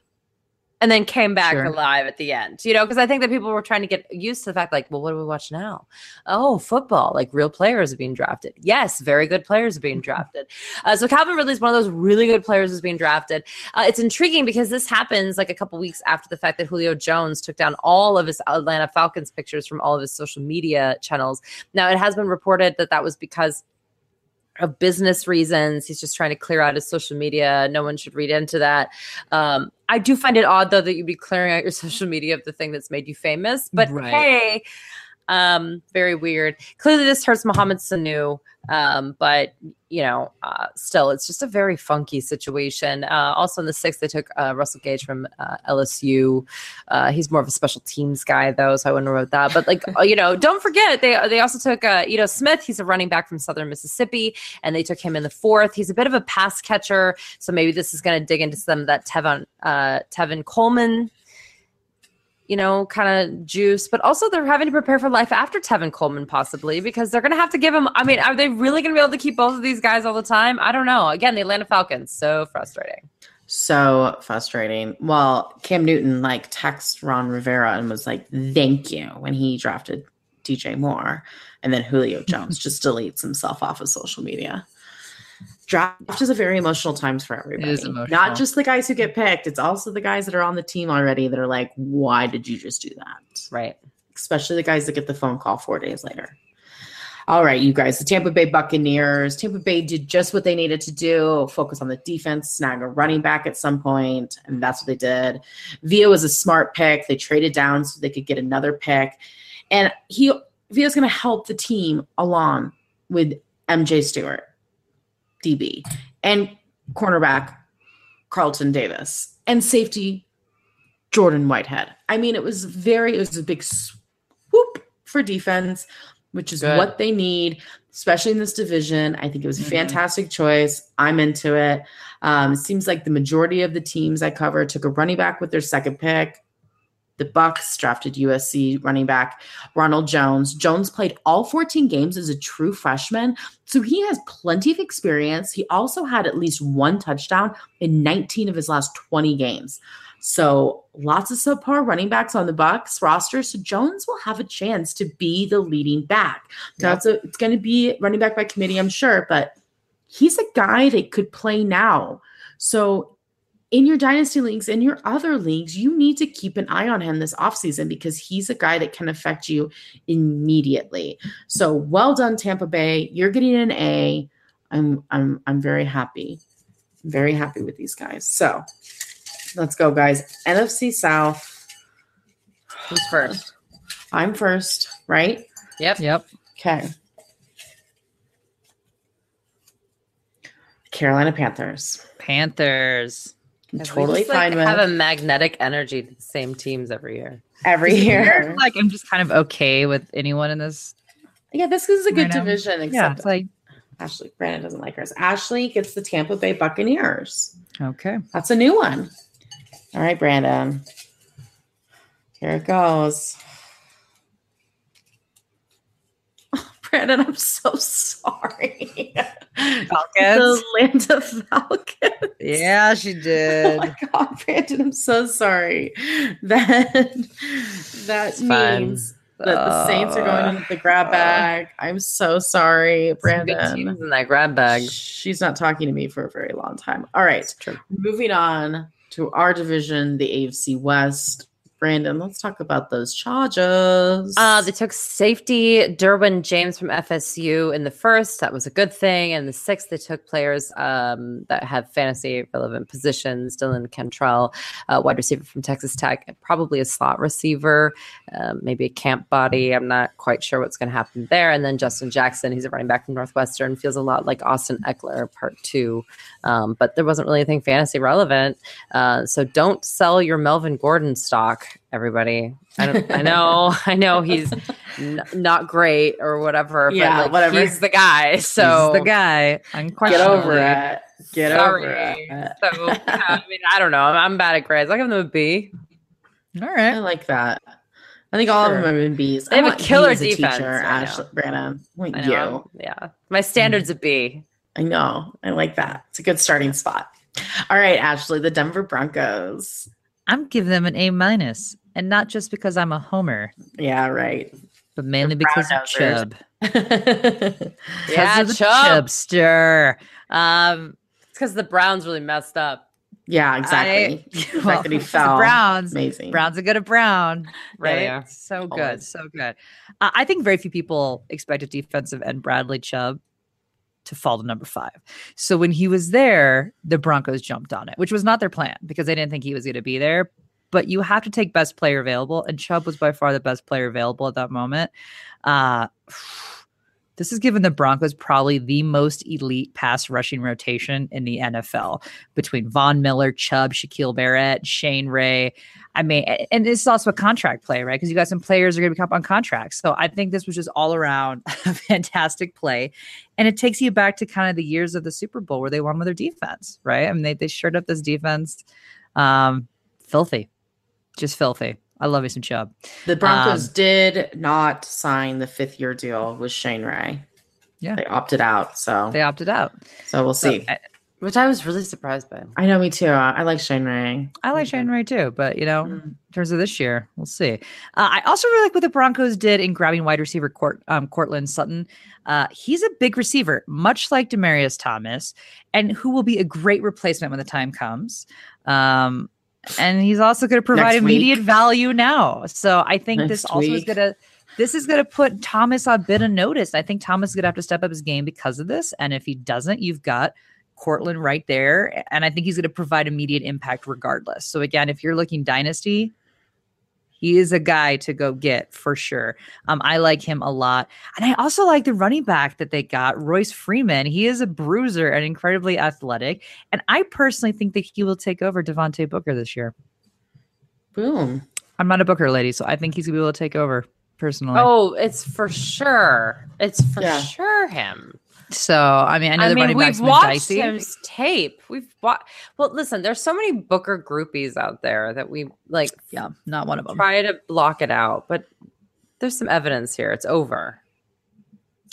and then came back Sure. alive at the end. You know, because I think that people were trying to get used to the fact, like, well, what do we watch now? Oh, football, like real players are being drafted. Yes, very good players are being drafted. Uh, so Calvin Ridley is one of those really good players who's being drafted. Uh, it's intriguing because this happens like a couple weeks after the fact that Julio Jones took down all of his Atlanta Falcons pictures from all of his social media channels. Now, it has been reported that that was because of business reasons. He's just trying to clear out his social media. No one should read into that. Um, I do find it odd though that you'd be clearing out your social media of the thing that's made you famous. But Right. hey, um, very weird. Clearly, this hurts Mohamed Sanu, um, but you know, uh, still, it's just a very funky situation. Uh, also, in the sixth, they took uh, Russell Gage from uh, LSU. Uh, he's more of a special teams guy, though, so I wouldn't wrote that. But like, uh, you know, don't forget they they also took uh, Ito Smith. He's a running back from Southern Mississippi, and they took him in the fourth. He's a bit of a pass catcher, so maybe this is going to dig into some of that Tevin Tevin Coleman you know, kind of juice, but also they're having to prepare for life after Tevin Coleman, possibly, because they're going to have to give him. I mean, are they really going to be able to keep both of these guys all the time? I don't know. Again, the Atlanta Falcons, so frustrating. So frustrating. Well, Cam Newton like text Ron Rivera and was like, "Thank you" when he drafted DJ Moore, and then Julio Jones just deletes himself off of social media. Draft is a very emotional times for everybody. is emotional. Not just the guys who get picked; it's also the guys that are on the team already that are like, "Why did you just do that?" Right. especially the guys that get the phone call four days later. All right, you guys, the Tampa Bay Buccaneers. Tampa Bay did just what they needed to do focus on the defense, snag a running back at some point, and that's what they did. Vea was a smart pick. They traded down so they could get another pick. And he Vea's going to help the team along with MJ Stewart, DB, and cornerback Carlton Davis, and safety Jordan Whitehead. I mean, it was very, it was a big swoop for defense, which is Good. what they need, especially in this division. I think it was a Mhm. fantastic choice. I'm into it. Um, it seems like the majority of the teams I cover took a running back with their second pick. The Bucs drafted USC running back Ronald Jones. Jones played all 14 games as a true freshman, so he has plenty of experience. He also had at least one touchdown in 19 of his last 20 games. So lots of subpar running backs on the Bucs roster. So Jones will have a chance to be the leading back. Now it's, a, it's going to be running back by committee, I'm sure, but he's a guy that could play now. So in your dynasty leagues, in your other leagues, you need to keep an eye on him this offseason because he's a guy that can affect you immediately. So well done, Tampa Bay. You're getting an A. I'm I'm I'm very happy. Very happy with these guys. So let's go, guys. NFC South. Who's first? I'm first, right? Yep. Yep. Okay. Carolina Panthers. Panthers. I'm We totally just, like, fine with have a magnetic energy to the same teams every year. every year. Like I'm just kind of okay with anyone in this. Yeah, this is a good Right division, Yeah, except it's like Ashley. Brandon doesn't like hers. Ashley gets the Tampa Bay Buccaneers. okay. That's a new one. All right, Brandon. Here it goes. Brandon, I'm so sorry. Falcons. The Atlanta Falcons. Yeah, she did. Oh my god, Brandon, I'm so sorry. That that It's means that the Saints are going into the grab uh, bag. I'm so sorry, Brandon. in that grab bag. She's not talking to me for a very long time. All right. Moving on to our division, the AFC West. Brandon, let's talk about those Chargers. Uh, they took safety Derwin James from FSU in the first. That was a good thing. And the sixth, they took players um, that have fantasy relevant positions. Dylan Cantrell, uh, wide receiver from Texas Tech, probably a slot receiver, um, maybe a camp body. I'm not quite sure what's going to happen there. And then Justin Jackson, he's a running back from Northwestern, feels a lot like Austin Ekeler, part two. Um, but there wasn't really anything fantasy relevant. Uh, so don't sell your Melvin Gordon stock, everybody. I, don't, I know, I know he's n- not great or whatever. Yeah, but like, whatever. He's the guy. So He's the guy. Get Unquestionably. over it. Get Sorry. over it. So I mean, I don't know. I'm, I'm bad at grades. I give them a B. All right, I like that. I think all of them Sure. have been B's. They have a killer you as a defense, Teacher, Ashley, Brandon. I I you. Yeah, my standard's a B. I know. I like that. It's a good starting spot. All right, Ashley, the Denver Broncos. I'm giving them an A minus, and not just because I'm a homer, Yeah, right. but mainly They're because of brown-nosers. Chubb. yeah, Yeah, of the Chubb. Chubster. Um, It's because the Browns really messed up. Yeah, exactly. I- the well, that he it's the fell. Browns. Amazing. Browns are good at Brown, right? yeah. So good, so good. Uh, I think very few people expected defensive end Bradley Chubb to fall to number five. So when he was there, the Broncos jumped on it, which was not their plan because they didn't think he was going to be there. But you have to take best player available, and Chubb was by far the best player available at that moment. Uh, this has given the Broncos probably the most elite pass rushing rotation in the NFL between Von Miller, Chubb, Shaquil Barrett, Shane Ray. I mean, and this is also a contract play, right? Because you got some players are going to become on contracts. So I think this was just all around a fantastic play. And it takes you back to kind of the years of the Super Bowl where they won with their defense, right? I mean, they, they shored up this defense. Um, filthy, just filthy. I love me some Chubb. The Broncos Um, did not sign the fifth year deal with Shane Ray. Yeah. They opted out. So They opted out. so we'll So, see. I, Which I was really surprised by. I know me too. I like Shane Ray. I like Shane Ray too, but you know, Mm. in terms of this year, we'll see. Uh, I also really like what the Broncos did in grabbing wide receiver Court, um, Courtland Sutton. Uh, he's a big receiver, much like Demaryius Thomas, and who will be a great replacement when the time comes. Um, and he's also going to provide immediate value now. So I think this Next also is going to. This is going to put Thomas on a bit of notice. I think Thomas is going to have to step up his game because of this. And if he doesn't, you've got Courtland right there. And I think he's going to provide immediate impact regardless. So again, if you're looking dynasty, he is a guy to go get for sure. Um, I like him a lot. And I also like the running back that they got, Royce Freeman. He is a bruiser and incredibly athletic. And I personally think that he will take over Devontae Booker this year. Boom. I'm not a Booker lady, so I think he's going to be able to take over personally. Oh, it's for sure. It's for Yeah. sure him. So, I mean, I know I the mean, running back's we've been watched dicey. his tape. We've watched. Well, listen, there's so many Booker groupies out there that we like Yeah, not one of them. try to block it out, but there's some evidence here. It's over.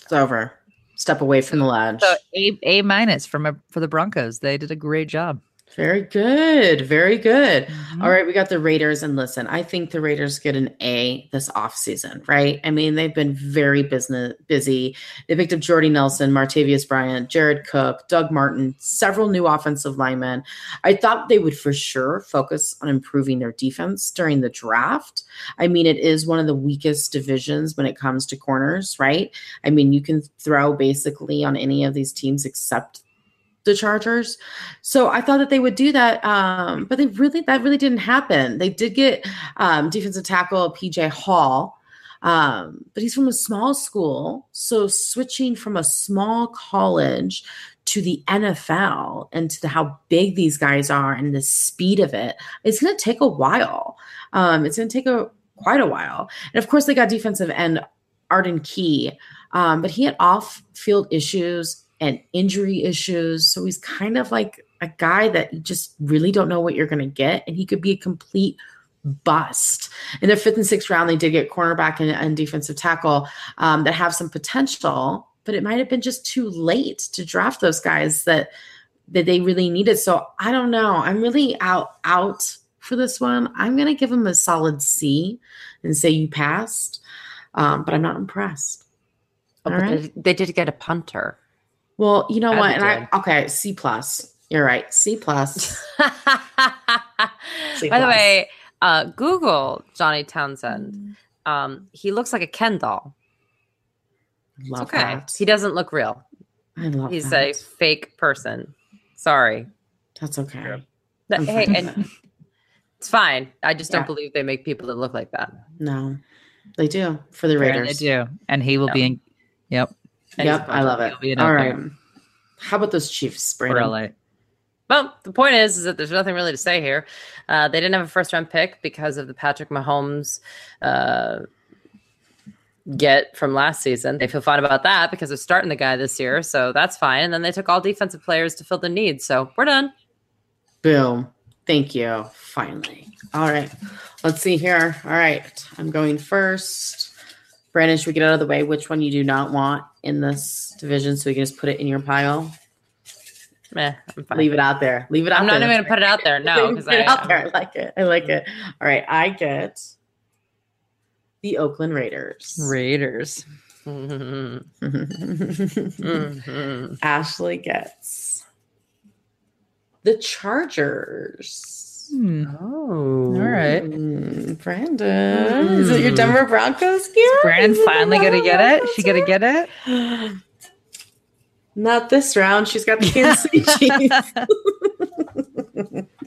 It's over. Step away from the ledge. So A A minus from a, for the Broncos. They did a great job. Very good. Very good. Mhm. All right, we got the Raiders. And listen, I think the Raiders get an A this offseason, right? I mean, they've been very business busy. They picked up Jordy Nelson, Martavius Bryant, Jared Cook, Doug Martin, several new offensive linemen. I thought they would for sure focus on improving their defense during the draft. I mean, it is one of the weakest divisions when it comes to corners, right? I mean, you can throw basically on any of these teams except the Chargers. So I thought that they would do that, um, but they really that really didn't happen. They did get um, defensive tackle PJ Hall, um, but he's from a small school, so switching from a small college to the NFL and to the, how big these guys are and the speed of it, it's going to take a while. Um, it's going to take a quite a while, and of course they got defensive end Arden Key, um, but he had off-field issues and injury issues. So he's kind of like a guy that you just really don't know what you're going to get. And he could be a complete bust. In their fifth and sixth round, they did get cornerback and, and defensive tackle um, that have some potential, but it might have been just too late to draft those guys that that they really needed. So I don't know. I'm really out out for this one. I'm going to give him a solid C and say you passed, um, but I'm not impressed. Oh, right. they, they did get a punter. Well, you know Yeah, what? they And I okay, C plus. You're right. C plus. C By the way, uh, Google Johnny Townsend. Um, he looks like a Ken doll. It's okay. that. He doesn't look real. I love He's that. a fake person. Sorry. That's okay. Th- I'm Hey, and that. it's fine. I just Yeah. don't believe they make people that look like that. No, they do for the Apparently Raiders. They do, and he will be in. Yep, And he's Yep, I love it. He'll be an All right. How about those Chiefs, Brandon? Well, the point is, is that there's nothing really to say here. Uh, they didn't have a first round pick because of the Patrick Mahomes uh, get from last season. They feel fine about that because they're starting the guy this year, so that's fine. And then they took all defensive players to fill the needs, so we're done. Boom. Thank you. Finally. All right. Let's see here. All right. I'm going first. Brandon, should we get out of the way which one you do not want in this division so we can just put it in your pile? Meh. Leave it out there. Leave it out I'm there. not even gonna put it out there. No, because I out there. I like it. I like it. All right. I get the Oakland Raiders. Raiders. Mhm. Mhm. Ashley gets the Chargers. Hmm. Oh, All right. Mm, Brandon, is it your Denver Broncos here? Brandon Is finally gonna get it. She gonna get it. Not this round. She's got the Kansas City Chiefs.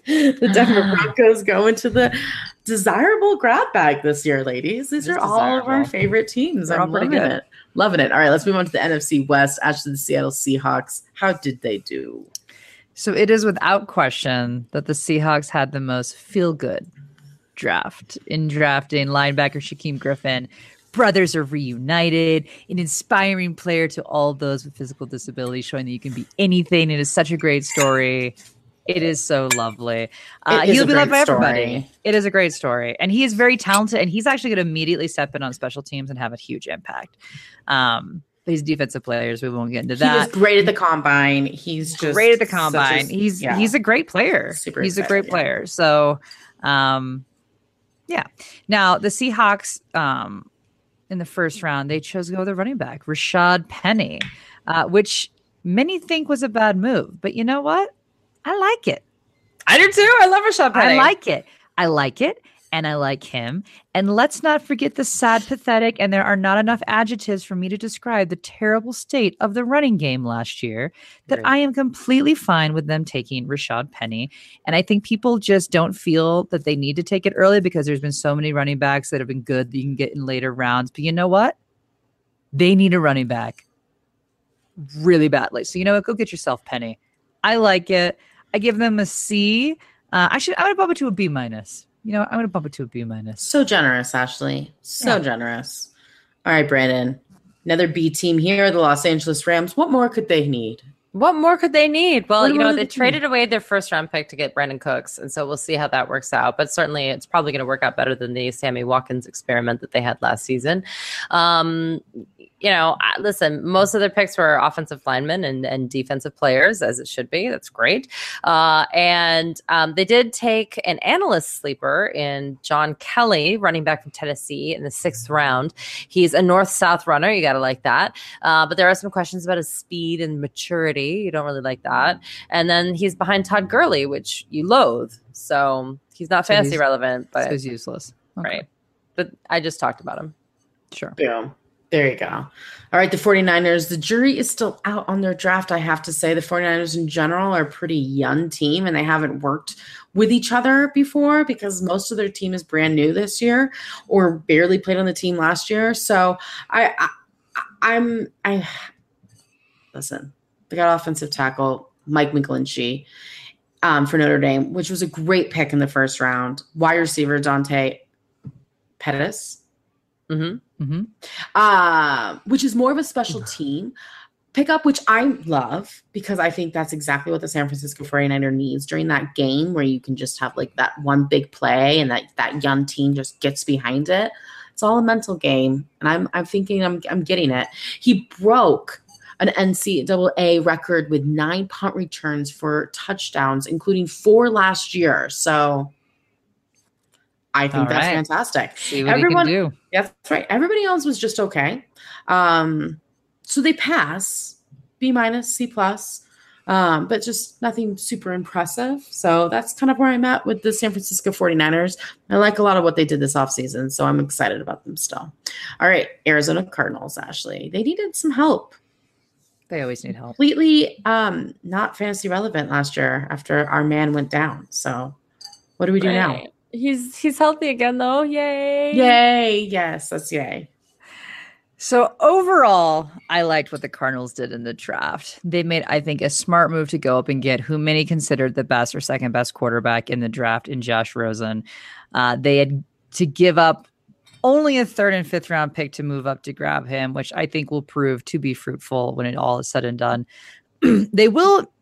the Denver Broncos go into the desirable grab bag this year, ladies. These are is all of our favorite teams. They're I'm loving it. Loving it. All right, let's move on to the NFC West. Actually, the Seattle Seahawks. How did they do? So it is without question that the Seahawks had the most feel good draft in drafting linebacker Shaquem Griffin. Brothers are reunited, an inspiring player to all those with physical disabilities, showing that you can be anything. It is such a great story. It is so lovely. Uh, is he'll be loved by great everybody. story. It is a great story. And he is very talented, and he's actually going to immediately step in on special teams and have a huge impact. Um, he's defensive players. We won't get into He was that great at the combine. He's just great at the such a- combine. he's yeah. he's a great player. Super he's a great yeah. player. So, um, yeah. Now the Seahawks, um, in the first round, they chose to go with a running back, Rashad Penny, uh, which many think was a bad move. But you know what? I like it. I do too. I love Rashad Penny. I like it. I like it. And I like him. And let's not forget the sad, pathetic, and there are not enough adjectives for me to describe the terrible state of the running game last year that Agreed. I am completely fine with them taking Rashad Penny. And I think people just don't feel that they need to take it early because there's been so many running backs that have been good that you can get in later rounds. But you know what? They need a running back really badly. So you know what? Go get yourself Penny. I like it. I give them a C. Uh, I should. I would bump it to a B minus. You know, I'm gonna bump it to a B minus. So generous, Ashley. So Yeah. generous. All right, Brandon. Another B team here, the Los Angeles Rams. What more could they need? What more could they need? Well, What you know, they they traded away their first round pick to get Brandin Cooks, and so we'll see how that works out. But certainly, it's probably going to work out better than the Sammy Watkins experiment that they had last season. Um, you know, listen, most of their picks were offensive linemen and, and defensive players, as it should be. That's great. Uh, and um, they did take an analyst sleeper in John Kelly, running back from Tennessee, in the sixth round. He's a north south runner. You got to like that. Uh, but there are some questions about his speed and maturity. You don't really like that. And then he's behind Todd Gurley, which you loathe. So he's not So fantasy he's- relevant, but so it's useless. Okay, right. But I just talked about him. Sure. Boom. There you go. All right, the 49ers, the jury is still out on their draft, I have to say. The 49ers in general are a pretty young team and they haven't worked with each other before because most of their team is brand new this year or barely played on the team last year. So I, I I'm I listen, they got offensive tackle Mike McGlinchey um, for Notre Dame, which was a great pick in the first round. Wide receiver Dante Pettis hmm hmm uh, which is more of a special team pickup, which I love because I think that's exactly what the San Francisco 49er needs during that game where you can just have like that one big play and that that young team just gets behind it. It's all a mental game. And I'm I'm thinking I'm I'm getting it. He broke an NCAA record with nine punt returns for touchdowns, including four last year. So I think All that's right. fantastic. See what Everyone- do. Yeah, that's right. Everybody else was just okay. Um, so they pass B minus, C plus, um, but just nothing super impressive. So that's kind of where I'm at with the San Francisco 49ers. I like a lot of what they did this offseason, so I'm excited about them still. All right, Arizona Cardinals, Ashley. They needed some help. They always need help. Completely um, not fantasy relevant last year after our man went down. So what do we do now? He's he's healthy again though. Yay. Yay. Yes, that's yay. So overall, I liked what the Cardinals did in the draft. They made, I think, a smart move to go up and get who many considered the best or second best quarterback in the draft in Josh Rosen. Uh, they had to give up only a third and fifth round pick to move up to grab him, which I think will prove to be fruitful when it all is said and done. they will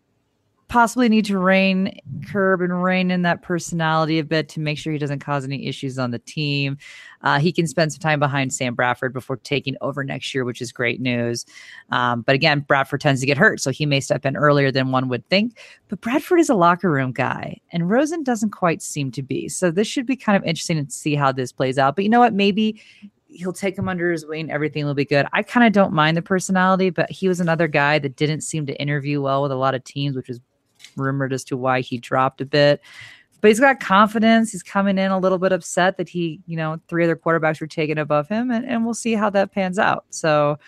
possibly need to rein curb and rein in that personality a bit to make sure he doesn't cause any issues on the team. Uh, he can spend some time behind Sam Bradford before taking over next year, which is great news. Um, but again, Bradford tends to get hurt, so he may step in earlier than one would think. But Bradford is a locker room guy, and Rosen doesn't quite seem to be. So this should be kind of interesting to see how this plays out. But you know what? Maybe he'll take him under his wing. Everything will be good. I kind of don't mind the personality, but he was another guy that didn't seem to interview well with a lot of teams, which was rumored as to why he dropped a bit. But he's got confidence. He's coming in a little bit upset that he, you know, three other quarterbacks were taken above him, and, and we'll see how that pans out. So,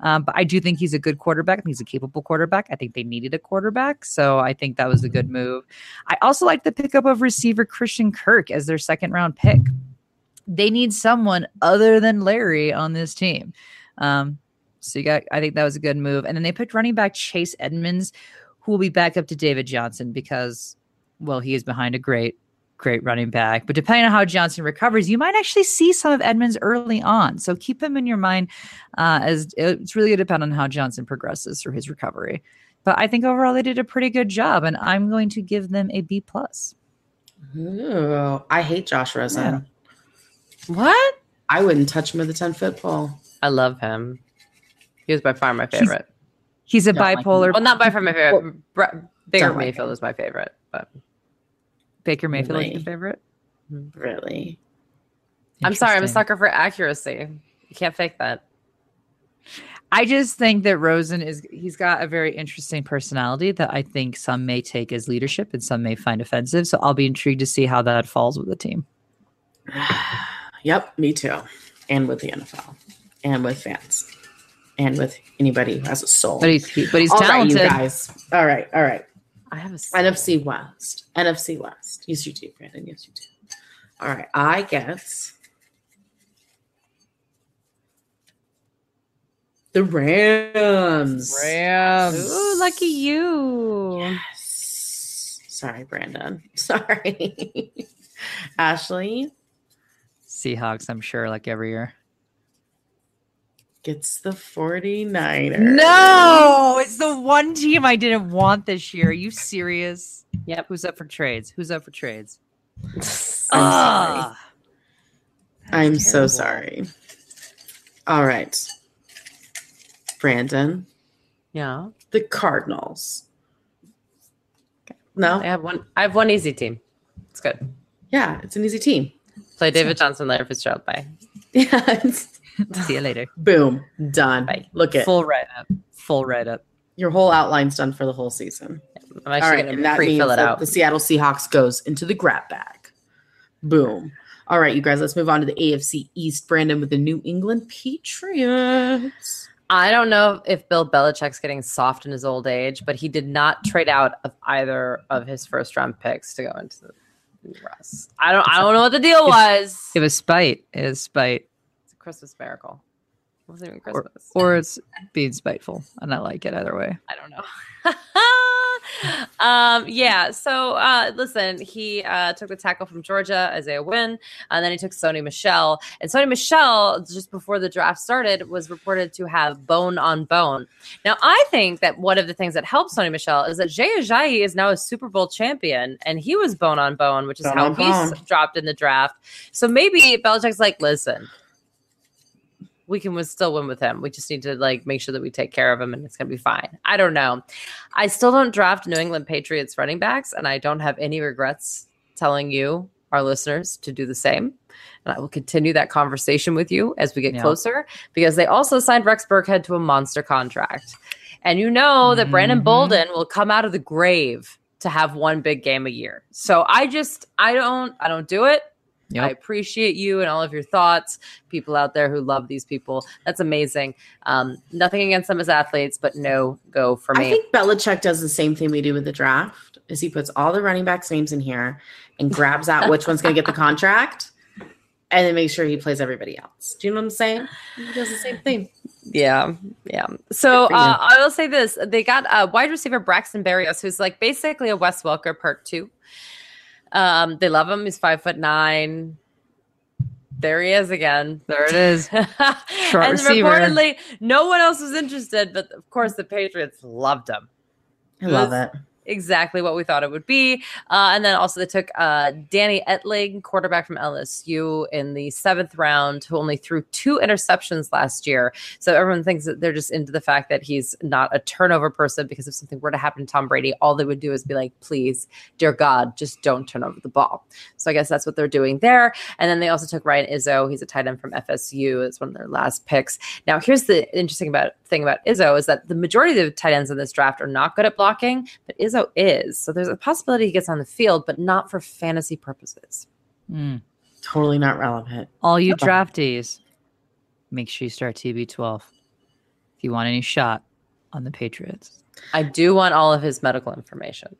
um, but I do think he's a good quarterback. He's a capable quarterback. I think they needed a quarterback. So I think that was a good move. I also like the pickup of receiver Christian Kirk as their second round pick. They need someone other than Larry on this team. Um, so you got, I think that was a good move. And then they picked running back Chase Edmonds, who will be back up to David Johnson because, well, he is behind a great, great running back. But depending on how Johnson recovers, you might actually see some of Edmonds early on. So keep him in your mind uh, as it's really going to depend on how Johnson progresses through his recovery. But I think overall they did a pretty good job, and I'm going to give them a B plus. Ooh, I hate Josh Rosen. Yeah. What? I wouldn't touch him with a 10 foot pole. I love him. He was by far my favorite. He's a Don't like bipolar. well, not by far my favorite. Br- Baker Don't like Mayfield is my favorite, but Baker Mayfield is Really? your favorite. Really? I'm sorry, I'm a sucker for accuracy. You can't fake that. I just think that Rosen is he's got a very interesting personality that I think some may take as leadership and some may find offensive. So I'll be intrigued to see how that falls with the team. Yep, me too. And with the NFL, and with fans, and with anybody who has a soul. But he's he- but he's All right, talented. you guys. All right, all right. I have a NFC West. NFC West. Yes, you do, Brandon. Yes, you do. All right. I guess the Rams. Rams. Ooh, lucky you. Yes. Sorry, Brandon. Sorry. Ashley Seahawks, I'm sure, like every year. Gets the 49ers. No, it's the one team I didn't want this year. Are you serious? Yep. Who's up for trades? Who's up for trades? I'm sorry. Ah. I'm so sorry. All right. Brandon, Yeah. the Cardinals. I No? have one I have one easy team. It's good. Yeah, it's an easy team. Play David Johnson, Larry Fitzgerald. Bye. Yeah, it's- See you later. boom, done. Bye. Look at Full write up. Full write up. your whole outline's done for the whole season. I'm actually right, going and that means fill it that out. the Seattle Seahawks goes into the grab bag. Boom. All right, you guys, let's move on to the AFC East. Brandon with the New England Patriots. I don't know if Bill Belichick's getting soft in his old age, but he did not trade out of either of his first round picks to go into the Russ. I don't. I don't know what the deal was. It was spite. It was spite. It's a Christmas miracle. It wasn't even Or, Christmas. or it's being spiteful. And I like it either way. I don't know. um, yeah. So uh, listen, he uh, took the tackle from Georgia, Isaiah Wynn, and then he took Sony Michel. And Sony Michel, just before the draft started, was reported to have bone on bone. Now, I think that one of the things that helps Sony Michel is that Jay Ajayi is now a Super Bowl champion, and he was bone on bone, which is Bone how on he's bone. dropped in the draft. So maybe Belichick's like, listen. We can still win with him. We just need to like make sure that we take care of him, and it's gonna be fine. I don't know. I still don't draft New England Patriots running backs, and I don't have any regrets telling you, our listeners, to do the same. And I will continue that conversation with you as we get Yeah. closer because they also signed Rex Burkhead to a monster contract. And you know that Brandon Mhm. Bolden will come out of the grave to have one big game a year. So I just, I don't, I don't do it. Yep. I appreciate you and all of your thoughts. People out there who love these people. That's amazing. Um, nothing against them as athletes, but no go for me. I think Belichick does the same thing we do with the draft. Is he puts all the running backs' names in here and grabs out which one's going to get the contract, and then makes sure he plays everybody else. Do you know what I'm saying? He does the same thing. Yeah, yeah. So Good for you. uh, I will say this: they got uh, wide receiver Braxton Berrios, who's like basically a Wes Welker part two. Um, they love him. He's five foot nine. there he is again. There it is. Short and receiver. reportedly, no one else was interested, but of course, the Patriots loved him. I love it. Exactly what we thought it would be. Uh, and then also they took uh, Danny Etling, quarterback from LSU, in the seventh round, who only threw two interceptions last year. So everyone thinks that they're just into the fact that he's not a turnover person because if something were to happen to Tom Brady, all they would do is be like, please, dear God, just don't turn over the ball. So I guess that's what they're doing there. And then they also took Ryan Izzo. He's a tight end from FSU. It's one of their last picks. Now, here's the interesting about thing about Izzo is that the majority of the tight ends in this draft are not good at blocking, but Izzo is. So there's a possibility he gets on the field, but not for fantasy purposes. Mm. Totally not relevant. All you Uh-oh. draftees, make sure you start TB12 if you want any shot on the Patriots. I do want all of his medical information.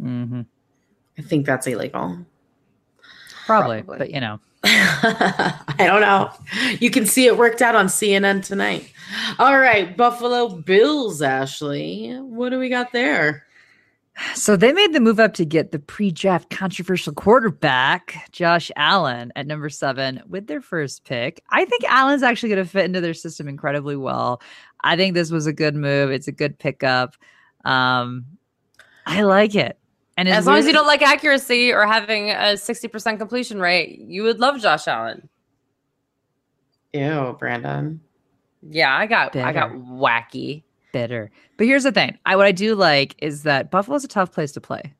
Mm-hmm. I think that's illegal. Probably, Probably. but you know, I don't know. You can see it worked out on CNN tonight. All right, Buffalo Bills, Ashley. What do we got there? So they made the move up to get the pre-draft controversial quarterback, Josh Allen, at number seven with their first pick. I think Allen's actually going to fit into their system incredibly well. I think this was a good move. It's a good pickup. Um, I like it. And As long as you don't like accuracy or having a 60% completion rate, you would love Josh Allen. Ew, Brandon. Yeah, I got I got wacky. bitter. But here's the thing. I what I do like is that Buffalo's a tough place to play.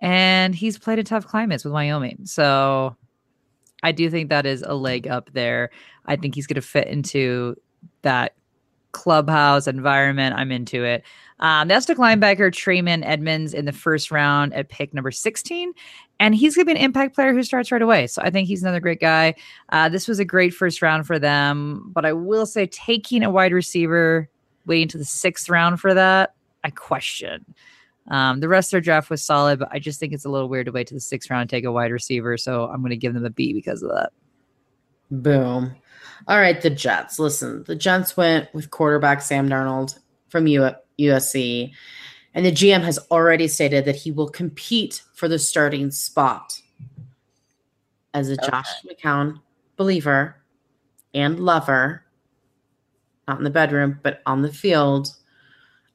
And he's played in tough climates with Wyoming. So I do think that is a leg up there. I think he's going to fit into that clubhouse environment. I'm into it. Um, that's the linebacker Tremaine Edmunds in the first round at pick number 16. And he's going to be an impact player who starts right away. So I think he's another great guy. Uh, this was a great first round for them. But I will say, taking a wide receiver, waiting to the sixth round for that, I question. Um, the rest of their draft was solid, but I just think it's a little weird to wait to the sixth round take a wide receiver. So I'm going to give them a B because of that. Boom. All right, the Jets. Listen, the Jets went with quarterback Sam Darnold from U- USC, and the GM has already stated that he will compete for the starting spot. As a Josh McCown believer and lover, not in the bedroom, but on the field,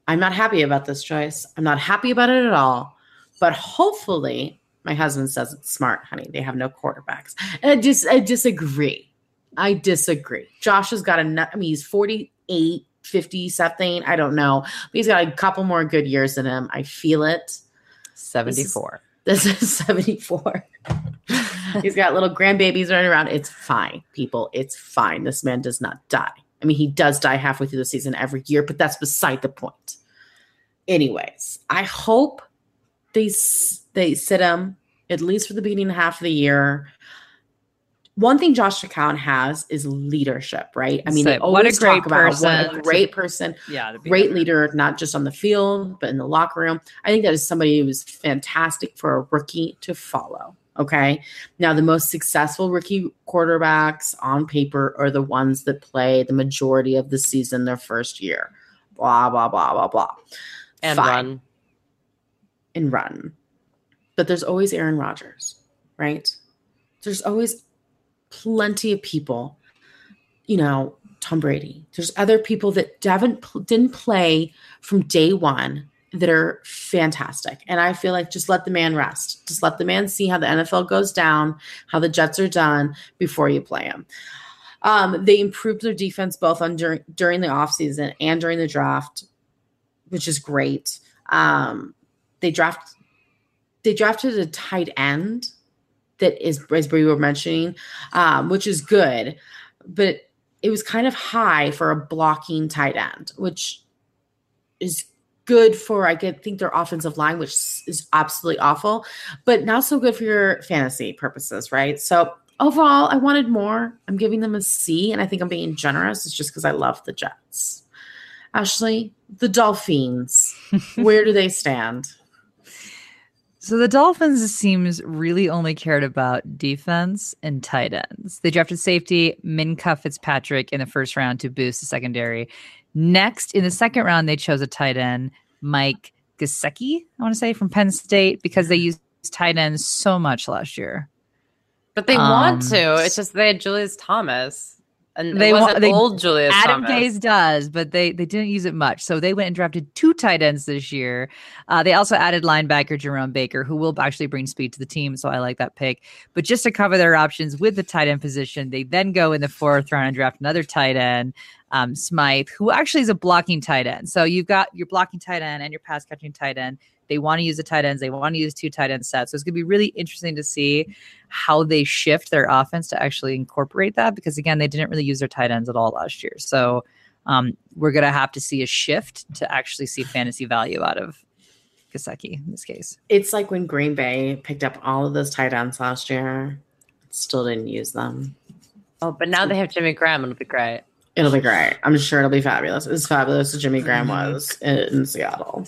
I'm not happy about this choice. I'm not happy about it at all. But hopefully, my husband says it's smart, honey. They have no quarterbacks. And I just I disagree. I disagree. Josh has got a. I mean, he's 48, 50 something. I don't know. But he's got a couple more good years in him. I feel it. 74. This is 74. he's got little grandbabies running around. It's fine, people. It's fine. This man does not die. I mean, he does die halfway through the season every year, but that's beside the point. Anyways, I hope they they sit him at least for the beginning half of the year. One thing Josh McCown has is leadership, right? I mean, they what a always great talk about what person a great person Yeah. great leader, not just on the field, but in the locker room. I think that is somebody who is fantastic for a rookie to follow. Okay. Now, the most successful rookie quarterbacks on paper are the ones that play the majority of the season their first year. Blah, blah, blah, blah, blah. And Fine. run. And run. But there's always Aaron Rodgers, right? There's always plenty of people, you know, Tom Brady. There's other people that haven't didn't play from day one that are fantastic. And I feel like just let the man rest. Just let the man see how the NFL goes down, how the Jets are done before you play him. Um, they improved their defense both on during during the offseason and during the draft, which is great. Um, they draft they drafted a tight end that is as we were mentioning, um, which is good, but it was kind of high for a blocking tight end, which is good for I get think their offensive line, which is absolutely awful, but not so good for your fantasy purposes, right? So overall, I wanted more. I'm giving them a C, and I think I'm being generous. It's just because I love the Jets. Ashley, the Dolphins, where do they stand? So the Dolphins it seems really only cared about defense and tight ends. They drafted safety Minkah Fitzpatrick in the first round to boost the secondary. Next, in the second round, they chose a tight end, Mike Gesicki, I want to say, from Penn State, because they used tight ends so much last year. But they want Um, to. It's just they had Julius Thomas. And They want- they- old Julius Adam Thomas. Does, but they they didn't use it much. So they went and drafted two tight ends this year. Uh, they also added linebacker Jerome Baker, who will actually bring speed to the team. So I like that pick. But just to cover their options with the tight end position, they then go in the fourth round and draft another tight end, um, Smythe, who actually is a blocking tight end. So you've got your blocking tight end and your pass catching tight end. They want to use the tight ends. They want to use two tight end sets. So it's going to be really interesting to see how they shift their offense to actually incorporate that because again, they didn't really use their tight ends at all last year. So um, we're going to have to see a shift to actually see fantasy value out of Gesicki in this case. It's like when Green Bay picked up all of those tight ends last year, still didn't use them. Oh, but now they have Jimmy Graham. It'll be great. It'll be great. I'm sure it'll be fabulous. As fabulous as Jimmy Graham Mhm. was in, in Seattle.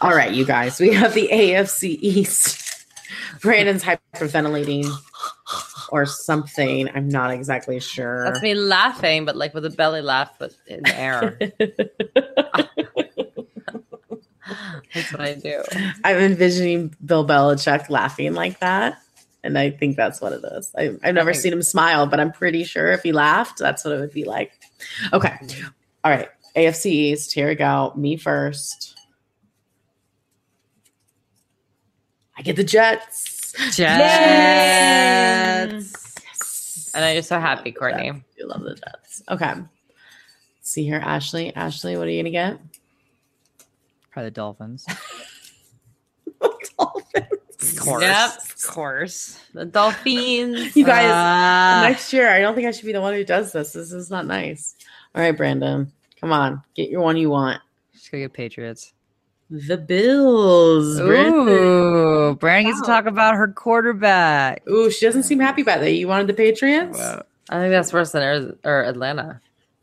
All right, you guys, we have the AFC East. Brandon's hyperventilating or something. I'm not exactly sure. That's me laughing, but like with a belly laugh, but in the air. That's what I do. I'm envisioning Bill Belichick laughing like that. And I think that's what it is. I, I've never Okay. seen him smile, but I'm pretty sure if he laughed, that's what it would be like. Okay. All right. AFC East. Here we go. Me first. I get the Jets. Jets. Yes. And I'm just so happy, Courtney. You love the Jets. Okay. Let's see here, Ashley. Ashley, what are you gonna get? Probably the Dolphins. Dolphins. Of course. Yep. Of course. The Dolphins. You guys, Uh, next year, I don't think I should be the one who does this. This is not nice. All right, Brandon, come on, get your one you want. just go get Patriots. The Bills. Brandon. Ooh, Brandon gets to talk about her quarterback. Ooh, she doesn't seem happy about that. You wanted the Patriots? Wow. I think that's worse than or Atlanta.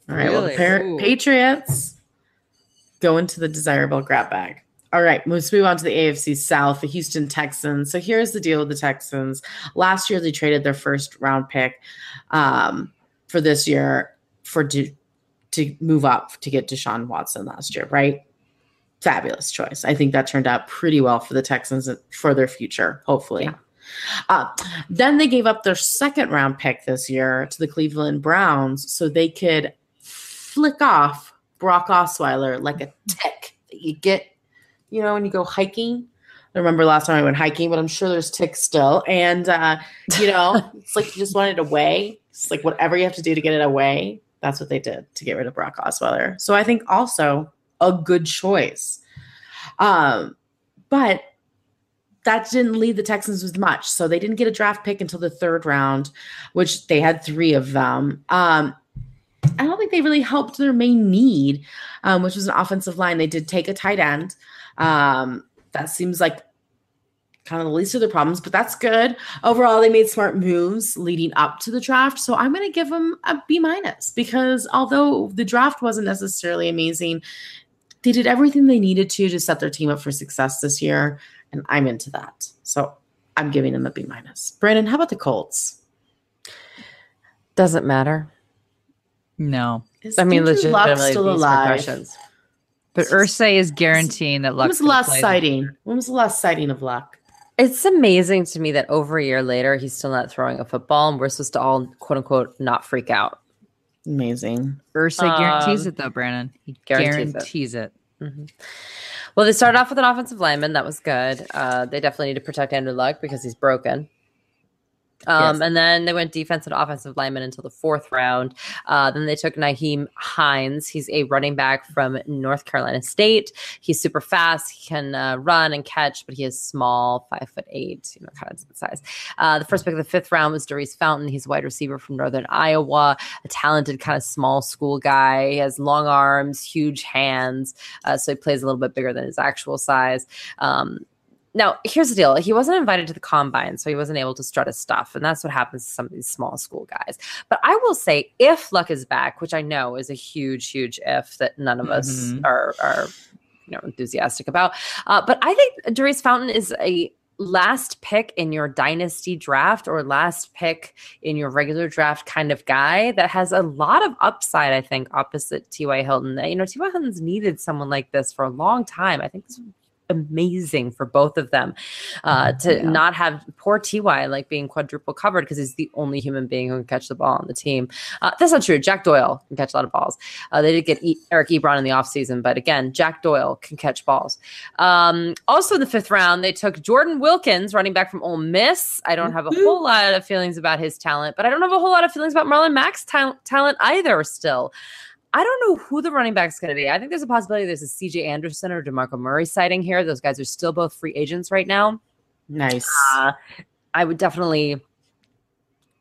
All right, well, the par- Patriots go into the desirable grab bag. All right, let's move on to the AFC South, the Houston Texans. So here's the deal with the Texans. Last year, they traded their first round pick um, for this year for to, to move up to get Deshaun Watson last year, right? Fabulous choice. I think that turned out pretty well for the Texans for their future, hopefully. Yeah. Uh, then they gave up their second round pick this year to the Cleveland Browns so they could flick off Brock Osweiler like a tick that you get, you know, when you go hiking. I remember last time I went hiking, but I'm sure there's ticks still. And, uh, you know, it's like you just want it away. It's like whatever you have to do to get it away. That's what they did to get rid of Brock Osweiler. So I think also a good choice. Um, but that didn't lead the Texans with much. So they didn't get a draft pick until the third round, which they had three of them. Um, I don't think they really helped their main need, um, which was an offensive line. They did take a tight end. Um, that seems like kind of the least of their problems, but that's good. Overall, they made smart moves leading up to the draft. So I'm going to give them a B minus because although the draft wasn't necessarily amazing, they did everything they needed to to set their team up for success this year, and I'm into that. So I'm giving them a B minus. Brandon, how about the Colts? Doesn't matter. No. Is I mean, Andrew Luck legitimately, still these alive? Concussions. But Irsay is guaranteeing that When Luck. was the last sighting? When was the last sighting of Luck? It's amazing to me that over a year later, he's still not throwing a football, and we're supposed to all quote unquote not freak out. Amazing. Irsay guarantees Um, it though, Brandon. He guarantees it. guarantees it. Mhm. Well, they started off with an offensive lineman. That was good. Uh, they definitely need to protect Andrew Luck because he's broken. Um, Yes. And then they went defense and offensive lineman until the fourth round. Uh, then they took Nyheim Hines. He's a running back from North Carolina State. He's super fast. He can uh, run and catch, but he is small, five foot eight, you know, kind of size. Uh, the first pick of the fifth round was Daurice Fountain. He's a wide receiver from Northern Iowa, a talented kind of small school guy. He has long arms, huge hands, uh, so he plays a little bit bigger than his actual size. Um, now, here's the deal. He wasn't invited to the combine, so he wasn't able to strut his stuff. And that's what happens to some of these small school guys. But I will say, if Luck is back, which I know is a huge, huge if that none of us Mhm. are, are you know, enthusiastic about. Uh, but I think Daurice Fountain is a last pick in your dynasty draft or last pick in your regular draft kind of guy that has a lot of upside, I think, opposite T.Y. Hilton. You know, T.Y. Hilton's needed someone like this for a long time. I think this amazing for both of them uh, to Yeah. not have poor Ty like being quadruple covered because he's the only human being who can catch the ball on the team. Uh, that's not true. Jack Doyle can catch a lot of balls. Uh, they did get e- Eric Ebron in the offseason, but again, Jack Doyle can catch balls. Um, also in the fifth round, they took Jordan Wilkins, running back from Ole Miss. I don't have a whole lot of feelings about his talent, but I don't have a whole lot of feelings about Marlon Mack's ta- talent either still. I don't know who the running back's going to be. I think there's a possibility there's a CJ Anderson or DeMarco Murray sighting here. Those guys are still both free agents right now. Nice. Uh, I would definitely,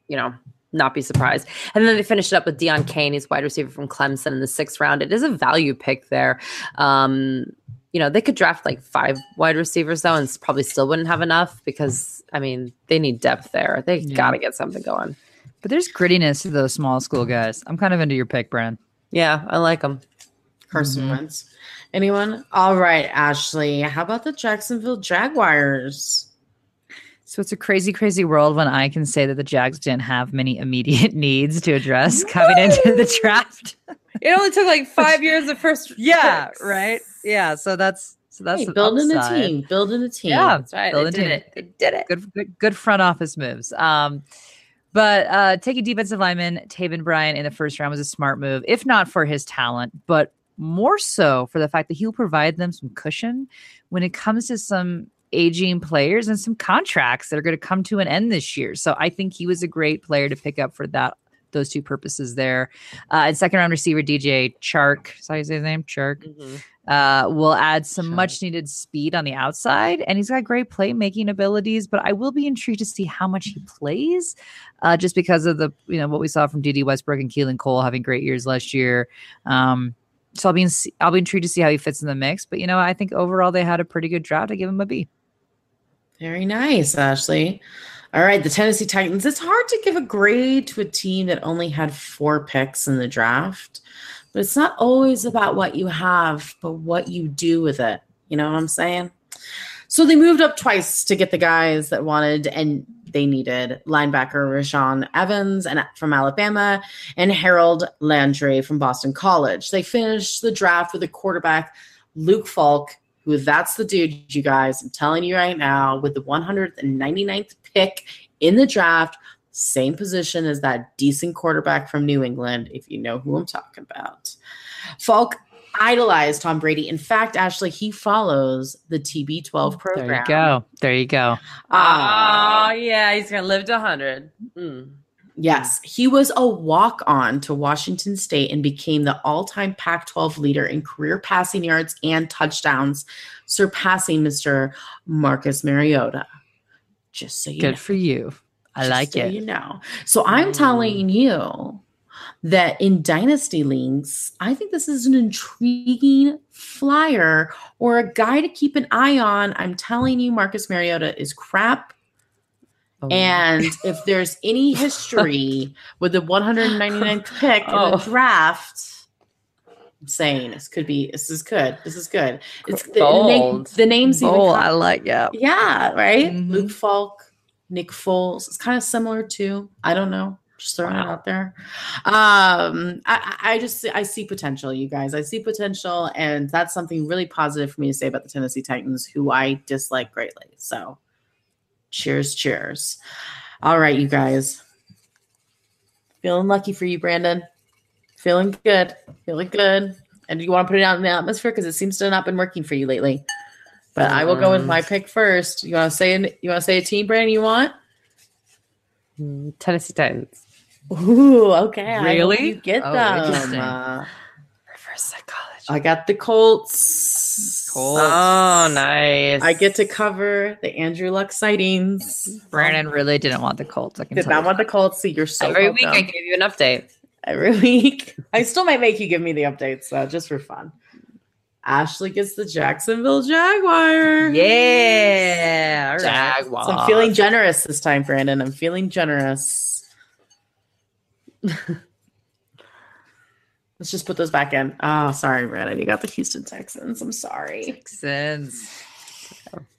you know, not be surprised. And then they finished it up with Deon Cain, he's wide receiver from Clemson in the sixth round. It is a value pick there. Um, you know, they could draft like five wide receivers though, and probably still wouldn't have enough because I mean they need depth there. They Yeah. got to get something going. But there's grittiness to those small school guys. I'm kind of into your pick, Brand. Yeah, I like them. Carson Mhm. Wentz. Anyone? All right, Ashley. How about the Jacksonville Jaguars? So it's a crazy, crazy world when I can say that the Jags didn't have many immediate needs to address coming into the draft. It only took like five years of first. Yeah, picks. right. Yeah, so that's so that's Hey, an building a team. Building a team. Yeah, That's right. Build They a did team. it. They did it. good, good, good front office moves. Um, but uh, taking defensive lineman Taven Bryan in the first round was a smart move, if not for his talent, but more so for the fact that he'll provide them some cushion when it comes to some aging players and some contracts that are going to come to an end this year. So I think he was a great player to pick up for that those two purposes there. Uh, and second round receiver DJ Chark, you say his name? Chark Mhm. Uh, will add some Sure. much needed speed on the outside, and he's got great playmaking abilities. But I will be intrigued to see how much he plays, uh, just because of the you know what we saw from Dede Westbrook and Keelan Cole having great years last year. Um, so I'll be in, I'll be intrigued to see how he fits in the mix. But you know, I think overall they had a pretty good draft. I give him a B. Very nice, Ashley. All right, the Tennessee Titans. It's hard to give a grade to a team that only had four picks in the draft, but it's not always about what you have, but what you do with it. You know what I'm saying? So they moved up twice to get the guys that wanted and they needed linebacker Rashaan Evans and from Alabama and Harold Landry from Boston College. They finished the draft with a quarterback, Luke Falk, who that's the dude, you guys. I'm telling you right now, with the 199th pick in the draft, same position as that decent quarterback from New England, if you know who I'm talking about. Falk idolized Tom Brady. In fact, Ashley, he follows the TB12 program. There you go. There you go. Ah, Oh yeah, he's gonna live to hundred. Mm. Yes, he was a walk on to Washington State and became the all time Pac 12 leader in career passing yards and touchdowns, surpassing Mr. Marcus Mariota. Just so you Good know. for you. I like so it. You know. So I'm telling you that in Dynasty Links, I think this is an intriguing flyer or a guy to keep an eye on. I'm telling you, Marcus Mariota is crap. Oh. And if there's any history with the 199th pick in Oh. the draft, I'm saying this could be this is good. This is good. It's the, the, name, the names even Oh, come- I like yeah. yeah, right. Mhm. Luke Falk, Nick Foles. It's kind of similar to, I don't know. Just throwing it out there. Um, I, I I just I see potential, you guys. I see potential, and that's something really positive for me to say about the Tennessee Titans, who I dislike greatly. So, cheers, cheers. All right, you guys. Feeling lucky for you, Brandon. Feeling good. Feeling good. And you want to put it out in the atmosphere because it seems to have not been working for you lately. But I will go with my pick first. You want to say an- you want to say a team, Brandon? You want? Mm, Tennessee Titans. Ooh, okay. I Really? you get Oh, them. Uh, Reverse psychology. I got the Colts. Colts. Oh, nice. I get to cover the Andrew Luck sightings. Brandon really didn't want the Colts. I can Did tell not you want the. Colts. So you're so every week. I welcome. give you an update. every week. I still might make you give me the updates, so just for fun. Ashley gets the Jacksonville Jaguar. Yeah. all right. Jaguars. So I'm feeling generous this time, Brandon. I'm feeling generous. Let's just put those back in. Oh, sorry, Brandon. You got the Houston Texans. I'm sorry. Texans.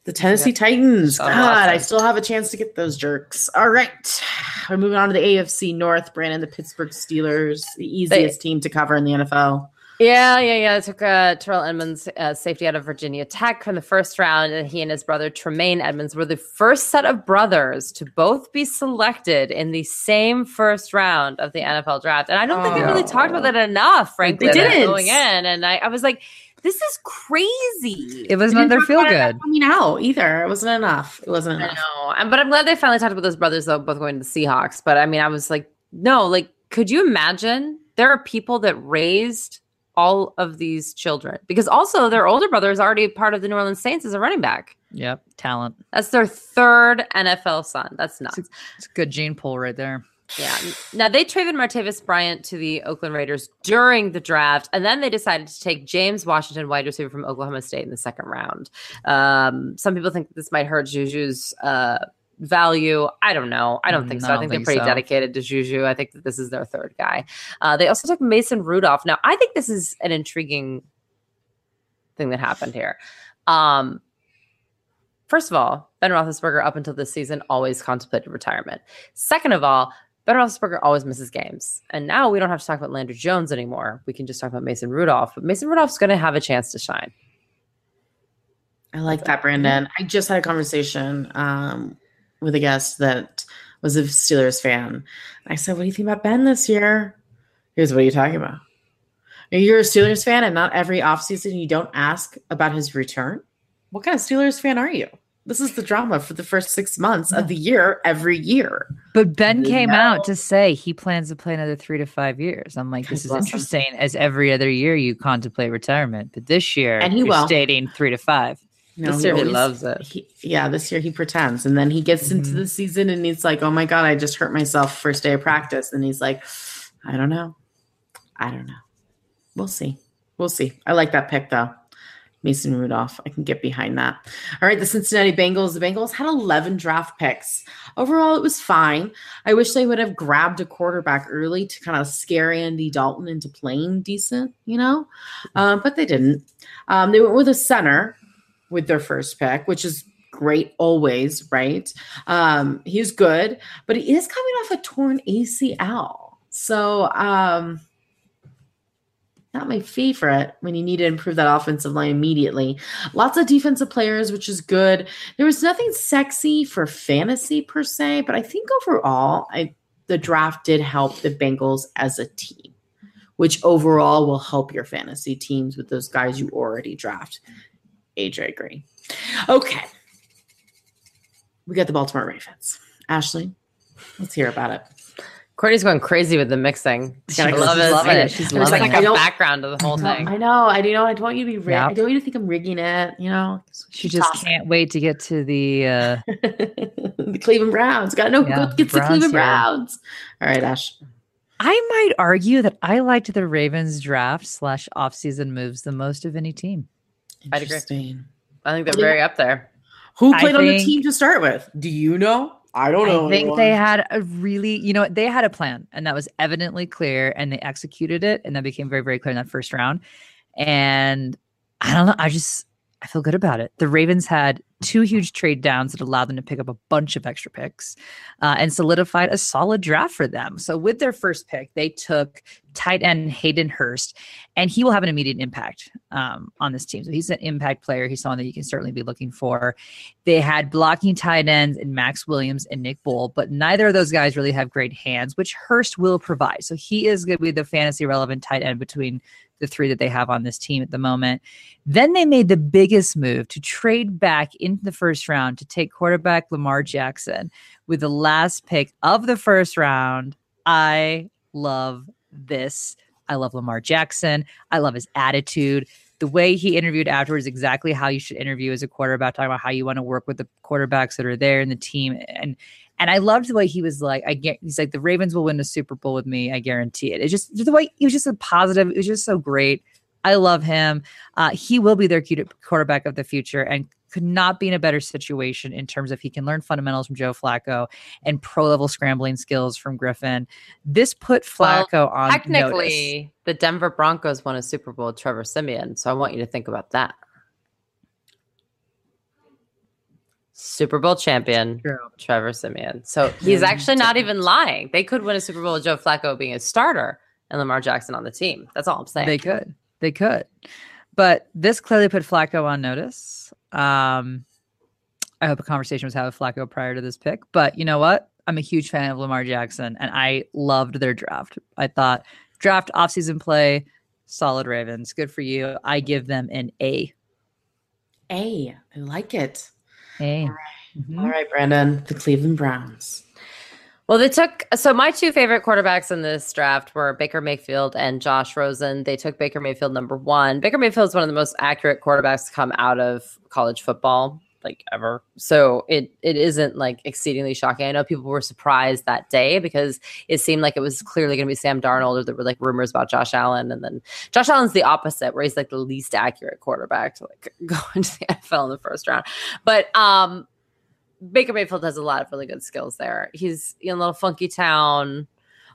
The Tennessee Titans. Oh, God, awesome. I still have a chance to get those jerks. All right. We're moving on to the AFC North. Brandon, the Pittsburgh Steelers, the easiest team to cover in the NFL. Yeah, yeah, yeah. I took uh, Terrell Edmunds, uh, safety out of Virginia Tech from the first round, and he and his brother Tremaine Edmunds were the first set of brothers to both be selected in the same first round of the NFL draft. And I don't think they really talked about that enough, frankly. They didn't. going in, and I, I was like, "This is crazy." It was We not didn't their feel good. Coming out either. It wasn't enough. It wasn't I enough. know, and- but I'm glad they finally talked about those brothers though, both going to the Seahawks. But I mean, I was like, no, like, could you imagine? There are people that raised all of these children because also their older brother is already part of the New Orleans Saints as a running back. Yep, talent. That's their third NFL son. That's nuts. It's a good gene pool right there. Yeah. Now they traded Martavis Bryant to the Oakland Raiders during the draft, and then they decided to take James Washington, wide receiver from Oklahoma State, in the second round. Um, some people think this might hurt Juju's uh, value. I don't know. I don't think so. I I think, think they're pretty so. dedicated to Juju. I think that this is their third guy. Uh, they also took Mason Rudolph. Now I think this is an intriguing thing that happened here. Um, First of all, Ben Roethlisberger up until this season always contemplated retirement. Second of all, Ben Roethlisberger always misses games, and now we don't have to talk about Landry Jones anymore. We can just talk about Mason Rudolph. But Mason Rudolph's going to have a chance to shine. I like that, Brandon. I just had a conversation um, with a guest that was a Steelers fan. I said, What do you think about Ben this year? He goes, what are you talking about? You're a Steelers fan, and not every offseason you don't ask about his return? What kind of Steelers fan are you? This is the drama for the first six months of the year every year. But Ben You came know. out to say he plans to play another three to five years. I'm like, this is interesting. As every other year you contemplate retirement, but this year And he will. stating three to five. Know, this year he always- loves it. he, yeah, this year he pretends, and then he gets into Mhm. the season and he's like, "Oh my god, I just hurt myself first day of practice," and he's like, "I don't know, I don't know. We'll see, we'll see." I like that pick though, Mason Rudolph. I can get behind that. All right, the Cincinnati Bengals. The Bengals had 11 draft picks. Overall, it was fine. I wish they would have grabbed a quarterback early to kind of scare Andy Dalton into playing decent, you know, um, but they didn't. Um, they went with a center with their first pick, which is great always, right? Um, he's good, but he is coming off a torn ACL. So um not my favorite when you need to improve that offensive line immediately. Lots of defensive players, which is good. There was nothing sexy for fantasy per se, but I think overall, I the draft did help the Bengals as a team, which overall will help your fantasy teams with those guys you already draft. AJ Green. Okay. We got the Baltimore Ravens. Ashley, let's hear about it. Courtney's going crazy with the mixing. She I love she's it. loving it. She's loving like it. I a don't- background to the whole thing. I know. I do know. I don't want you to be. Rig- Yep. I don't want you to think I'm rigging it. You know, She just can't wait to get to the uh the Cleveland Browns. Got to know Yeah, who gets the Cleveland here. Browns. All right, Ash. I might argue that I liked the Ravens draft slash offseason moves the most of any team. I'd agree. I think they're very up there. Who I played on the team to start with? Do you know? I don't know. I think anyone. they had a really, you know, they had a plan and that was evidently clear and they executed it and that became very, very clear in that first round. And I don't know. I just, I feel good about it. The Ravens had two huge trade downs that allowed them to pick up a bunch of extra picks uh, and solidified a solid draft for them. So with their first pick, they took tight end Hayden Hurst, and he will have an immediate impact um, on this team. So he's an impact player. He's someone that you can certainly be looking for. They had blocking tight ends in Maxx Williams and Nick Boyle, but neither of those guys really have great hands, which Hurst will provide. So he is going to be the fantasy relevant tight end between the three that they have on this team at the moment. Then they made the biggest move to trade back into the first round to take quarterback Lamar Jackson with the last pick of the first round. I love this. I love Lamar Jackson. I love his attitude. The way he interviewed afterwards, exactly how you should interview as a quarterback, talking about how you want to work with the quarterbacks that are there in the team. And and I loved the way he was like, I get he's like, the Ravens will win the Super Bowl with me. I guarantee it. It's just the way he was just a positive. It was just so great. I love him. Uh, he will be their quarterback of the future and could not be in a better situation in terms of he can learn fundamentals from Joe Flacco and pro level scrambling skills from Griffin. This put Well, Flacco on notice. Technically, the Denver Broncos won a Super Bowl with Trevor Siemian, so I want you to think about that. Super Bowl champion True. Trevor Siemian. So he's actually not even lying. They could win a Super Bowl with Joe Flacco being a starter and Lamar Jackson on the team. That's all I'm saying. They could. They could. But this clearly put Flacco on notice. Um, I hope a conversation was had with Flacco prior to this pick. But you know what? I'm a huge fan of Lamar Jackson, and I loved their draft. I thought draft offseason play, solid Ravens. Good for you. I give them an A. A. I like it. A. Mm-hmm. Mhm. All right, Brandon. The Cleveland Browns. Well, they took so my two favorite quarterbacks in this draft were Baker Mayfield and Josh Rosen. They took Baker Mayfield number one. Baker Mayfield is one of the most accurate quarterbacks to come out of college football, like ever. So it it isn't like exceedingly shocking. I know people were surprised that day because it seemed like it was clearly going to be Sam Darnold, or there were like rumors about Josh Allen, and then Josh Allen's the opposite, where he's like the least accurate quarterback to like go into the NFL in the first round. But um, Baker Mayfield has a lot of really good skills there. He's in a little funky town,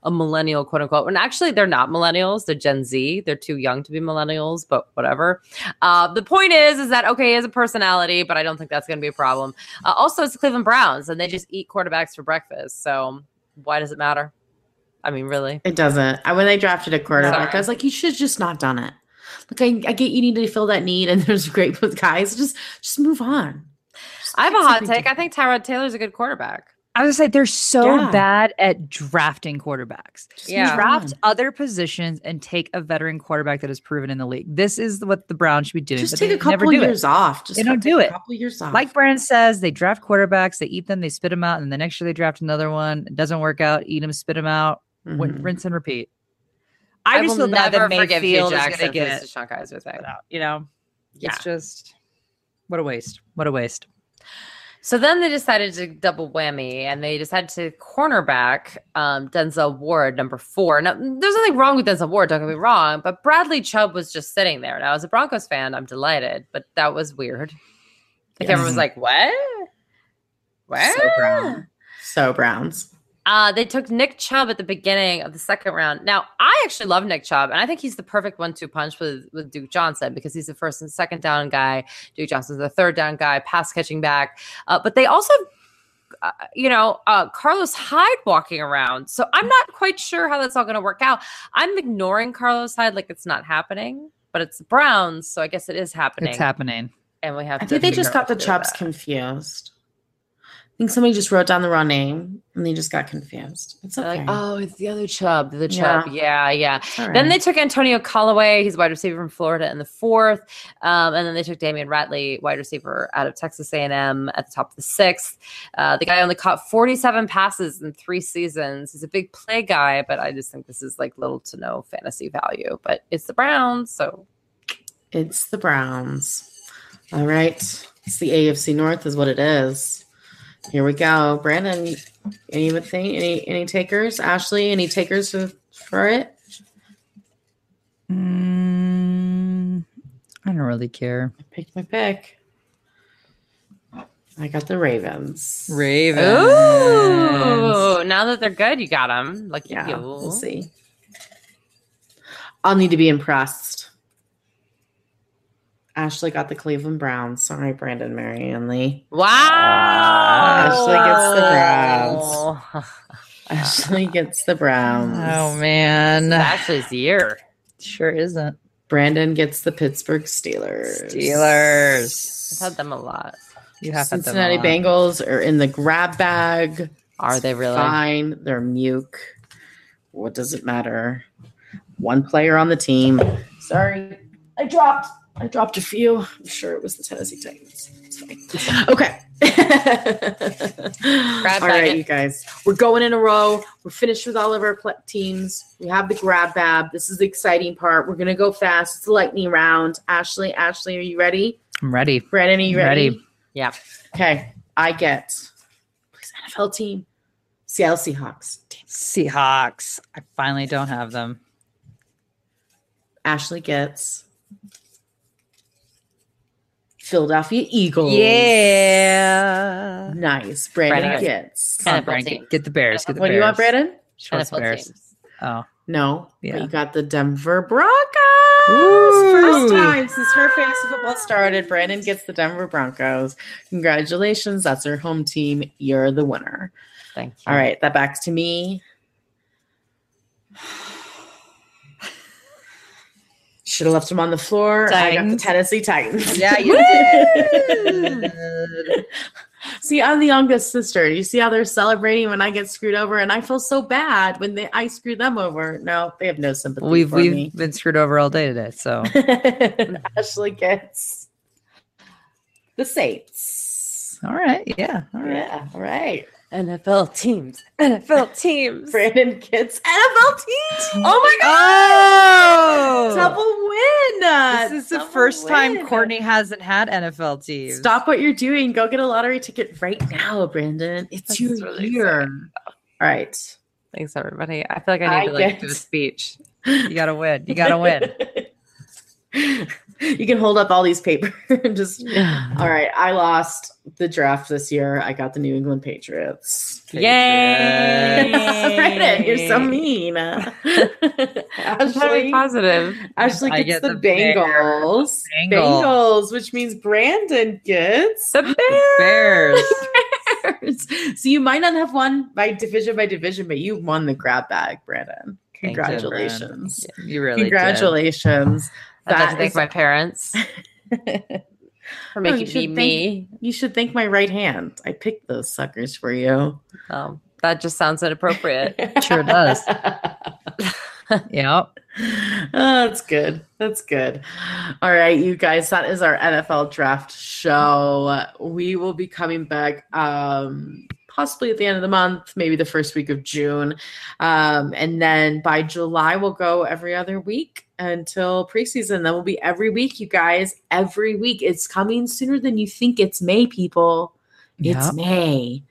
a millennial, quote unquote. And actually, they're not millennials; they're Gen Z. They're too young to be millennials, but whatever. Uh, the point is, is that okay? He has a personality, but I don't think that's going to be a problem. Uh, also, it's the Cleveland Browns, and they just eat quarterbacks for breakfast. So why does it matter? I mean, really? It doesn't. I, when they drafted a quarterback, Sorry. I was like, you should just not done it. Like, I, I get you need to fill that need, and there's great guys. Just, just move on. Just I have a hot take. I think Tyrod Taylor's a good quarterback. I was gonna say they're so Yeah. bad at drafting quarterbacks. Just Yeah. Draft on. other positions and take a veteran quarterback that is proven in the league. This is what the Browns should be doing. Just take a couple never do years it. off. Just They don't take do a it. couple years off. Like Brandon says, they draft quarterbacks, they eat them, they spit them out, and the next year they draft another one. It doesn't work out. Eat them, spit them out, win- Mhm. rinse and repeat. I, I, just will feel bad never that forgive Hue Jackson going for to get this DeShone Kizer thing. You know, Yeah. it's just what a waste. What a waste. So then they decided to double whammy and they decided to cornerback um, Denzel Ward, number four. Now, there's nothing wrong with Denzel Ward, don't get me wrong, but Bradley Chubb was just sitting there. Now, as a Broncos fan, I'm delighted, but that was weird. Like, Yes. everyone was like, what? What? So brown. So Browns. Uh, they took Nick Chubb at the beginning of the second round. Now, I actually love Nick Chubb, and I think he's the perfect one-two punch with with Duke Johnson because he's the first and second down guy. Duke Johnson's the third down guy, pass catching back. Uh, but they also, uh, you know, uh, Carlos Hyde walking around. So I'm not quite sure how that's all going to work out. I'm ignoring Carlos Hyde like it's not happening, but it's the Browns, so I guess it is happening. It's happening. and we have. I to think they just got the what to do with Chubbs confused. I think somebody just wrote down the wrong name and they just got confused. It's okay. Like, oh, it's the other Chubb, the Yeah. Chubb. Yeah, yeah. It's all Then they took Antonio Callaway, he's a wide receiver from Florida in the fourth, um, and then they took Damion Ratley, wide receiver out of Texas A&M, at the top of the sixth. Uh, the guy only caught 47 passes in three seasons. He's a big play guy, but I just think this is like little to no fantasy value. But it's the Browns, so It's the Browns. All right. It's the AFC North is what it is. Here we go. Brandon, anything? Any any takers? Ashley, any takers for, for it? Mm, I don't really care. I picked my pick. I got the Ravens. Ravens. ooh, now that they're good, you got them. Like Yeah, you. we'll see. I'll need to be impressed. Ashley got the Cleveland Browns. Sorry, Brandon, Mary, and Lee. Wow. Ashley gets the Browns. Ashley gets the Browns. Oh man, Ashley's year. sure isn't. Brandon gets the Pittsburgh Steelers. Steelers. I've had them a lot. You have had them Cincinnati a lot. Bengals are in the grab bag. Are they really? Fine. They're muke. What does it matter? One player on the team. Sorry. I dropped. I dropped a few. I'm sure it was the Tennessee Titans. It's fine. Okay. all bag it. you guys. We're going in a row. We're finished with all of our teams. We have the grab bab. This is the exciting part. We're gonna go fast. It's a lightning round. Ashley, Ashley, are you ready? I'm ready. Brandon, are you ready? Ready. Yeah. Okay. I get please NFL team. Seattle Seahawks. Damn. Seahawks. I finally don't have them. Ashley gets Philadelphia Eagles. Yeah. Nice. Brandon Brandon gets. Come on, NFL Brandon, team. get, get the Bears. Get the What do you want, Brandon? Show us NFL Bears. teams. Oh, No. Yeah. But you got the Denver Broncos. Ooh. First time since her fantasy football started. Brandon gets the Denver Broncos. Congratulations. That's her home team. You're the winner. Thank you. All right. That backs to me. Should have left him on the floor. I got the Tennessee Titans. Yeah, you did. See, I'm the youngest sister. You see how they're celebrating when I get screwed over, and I feel so bad when they I screw them over. No, they have no sympathy we've we've me. been screwed over all day today. So Ashley gets the Saints. all right, yeah, all right. Yeah, all right. NFL teams. NFL teams. Brandon gets NFL teams. Oh my Oh, Double win. This is the double first time. Courtney hasn't had NFL teams. Stop what you're doing. Go get a lottery ticket right now, Brandon. It's This your is really year. All right. Thanks, everybody. I feel like I need I to like get- do a speech. You gotta win. You gotta win. you can hold up all these papers and just all right. I lost the draft this year. I got the New England Patriots. Yay! Brandon, you're so mean. I'm trying Ashley, positive. Ashley I gets get the, the Bengals. Bengals. Bengals, which means Brandon gets The Bears. Bears. so you might not have won by division by division, but you won the grab bag, Brandon. Thank you, Brandon. Congratulations. You really did. Congratulations. I'd like to thank is- my parents for No, making you me should me. You should thank my right hand. I picked those suckers for you. Um, that just sounds inappropriate. Sure does. Yep. oh, that's good. That's good. All right, you guys, that is our NFL draft show. We will be coming back um possibly at the end of the month, maybe the first week of June. Um, and then by July we'll go every other week until preseason. Then we'll be every week, you guys. Every week. It's coming sooner than you think. It's May, people. It's Yep. May.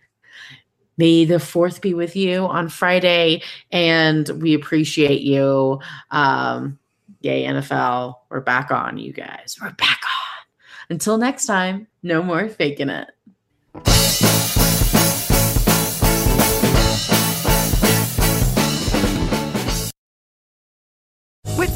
May the fourth be with you on Friday, and we appreciate you. Um, yay, NFL. We're back on, you guys. We're back on. Until next time, no more faking it.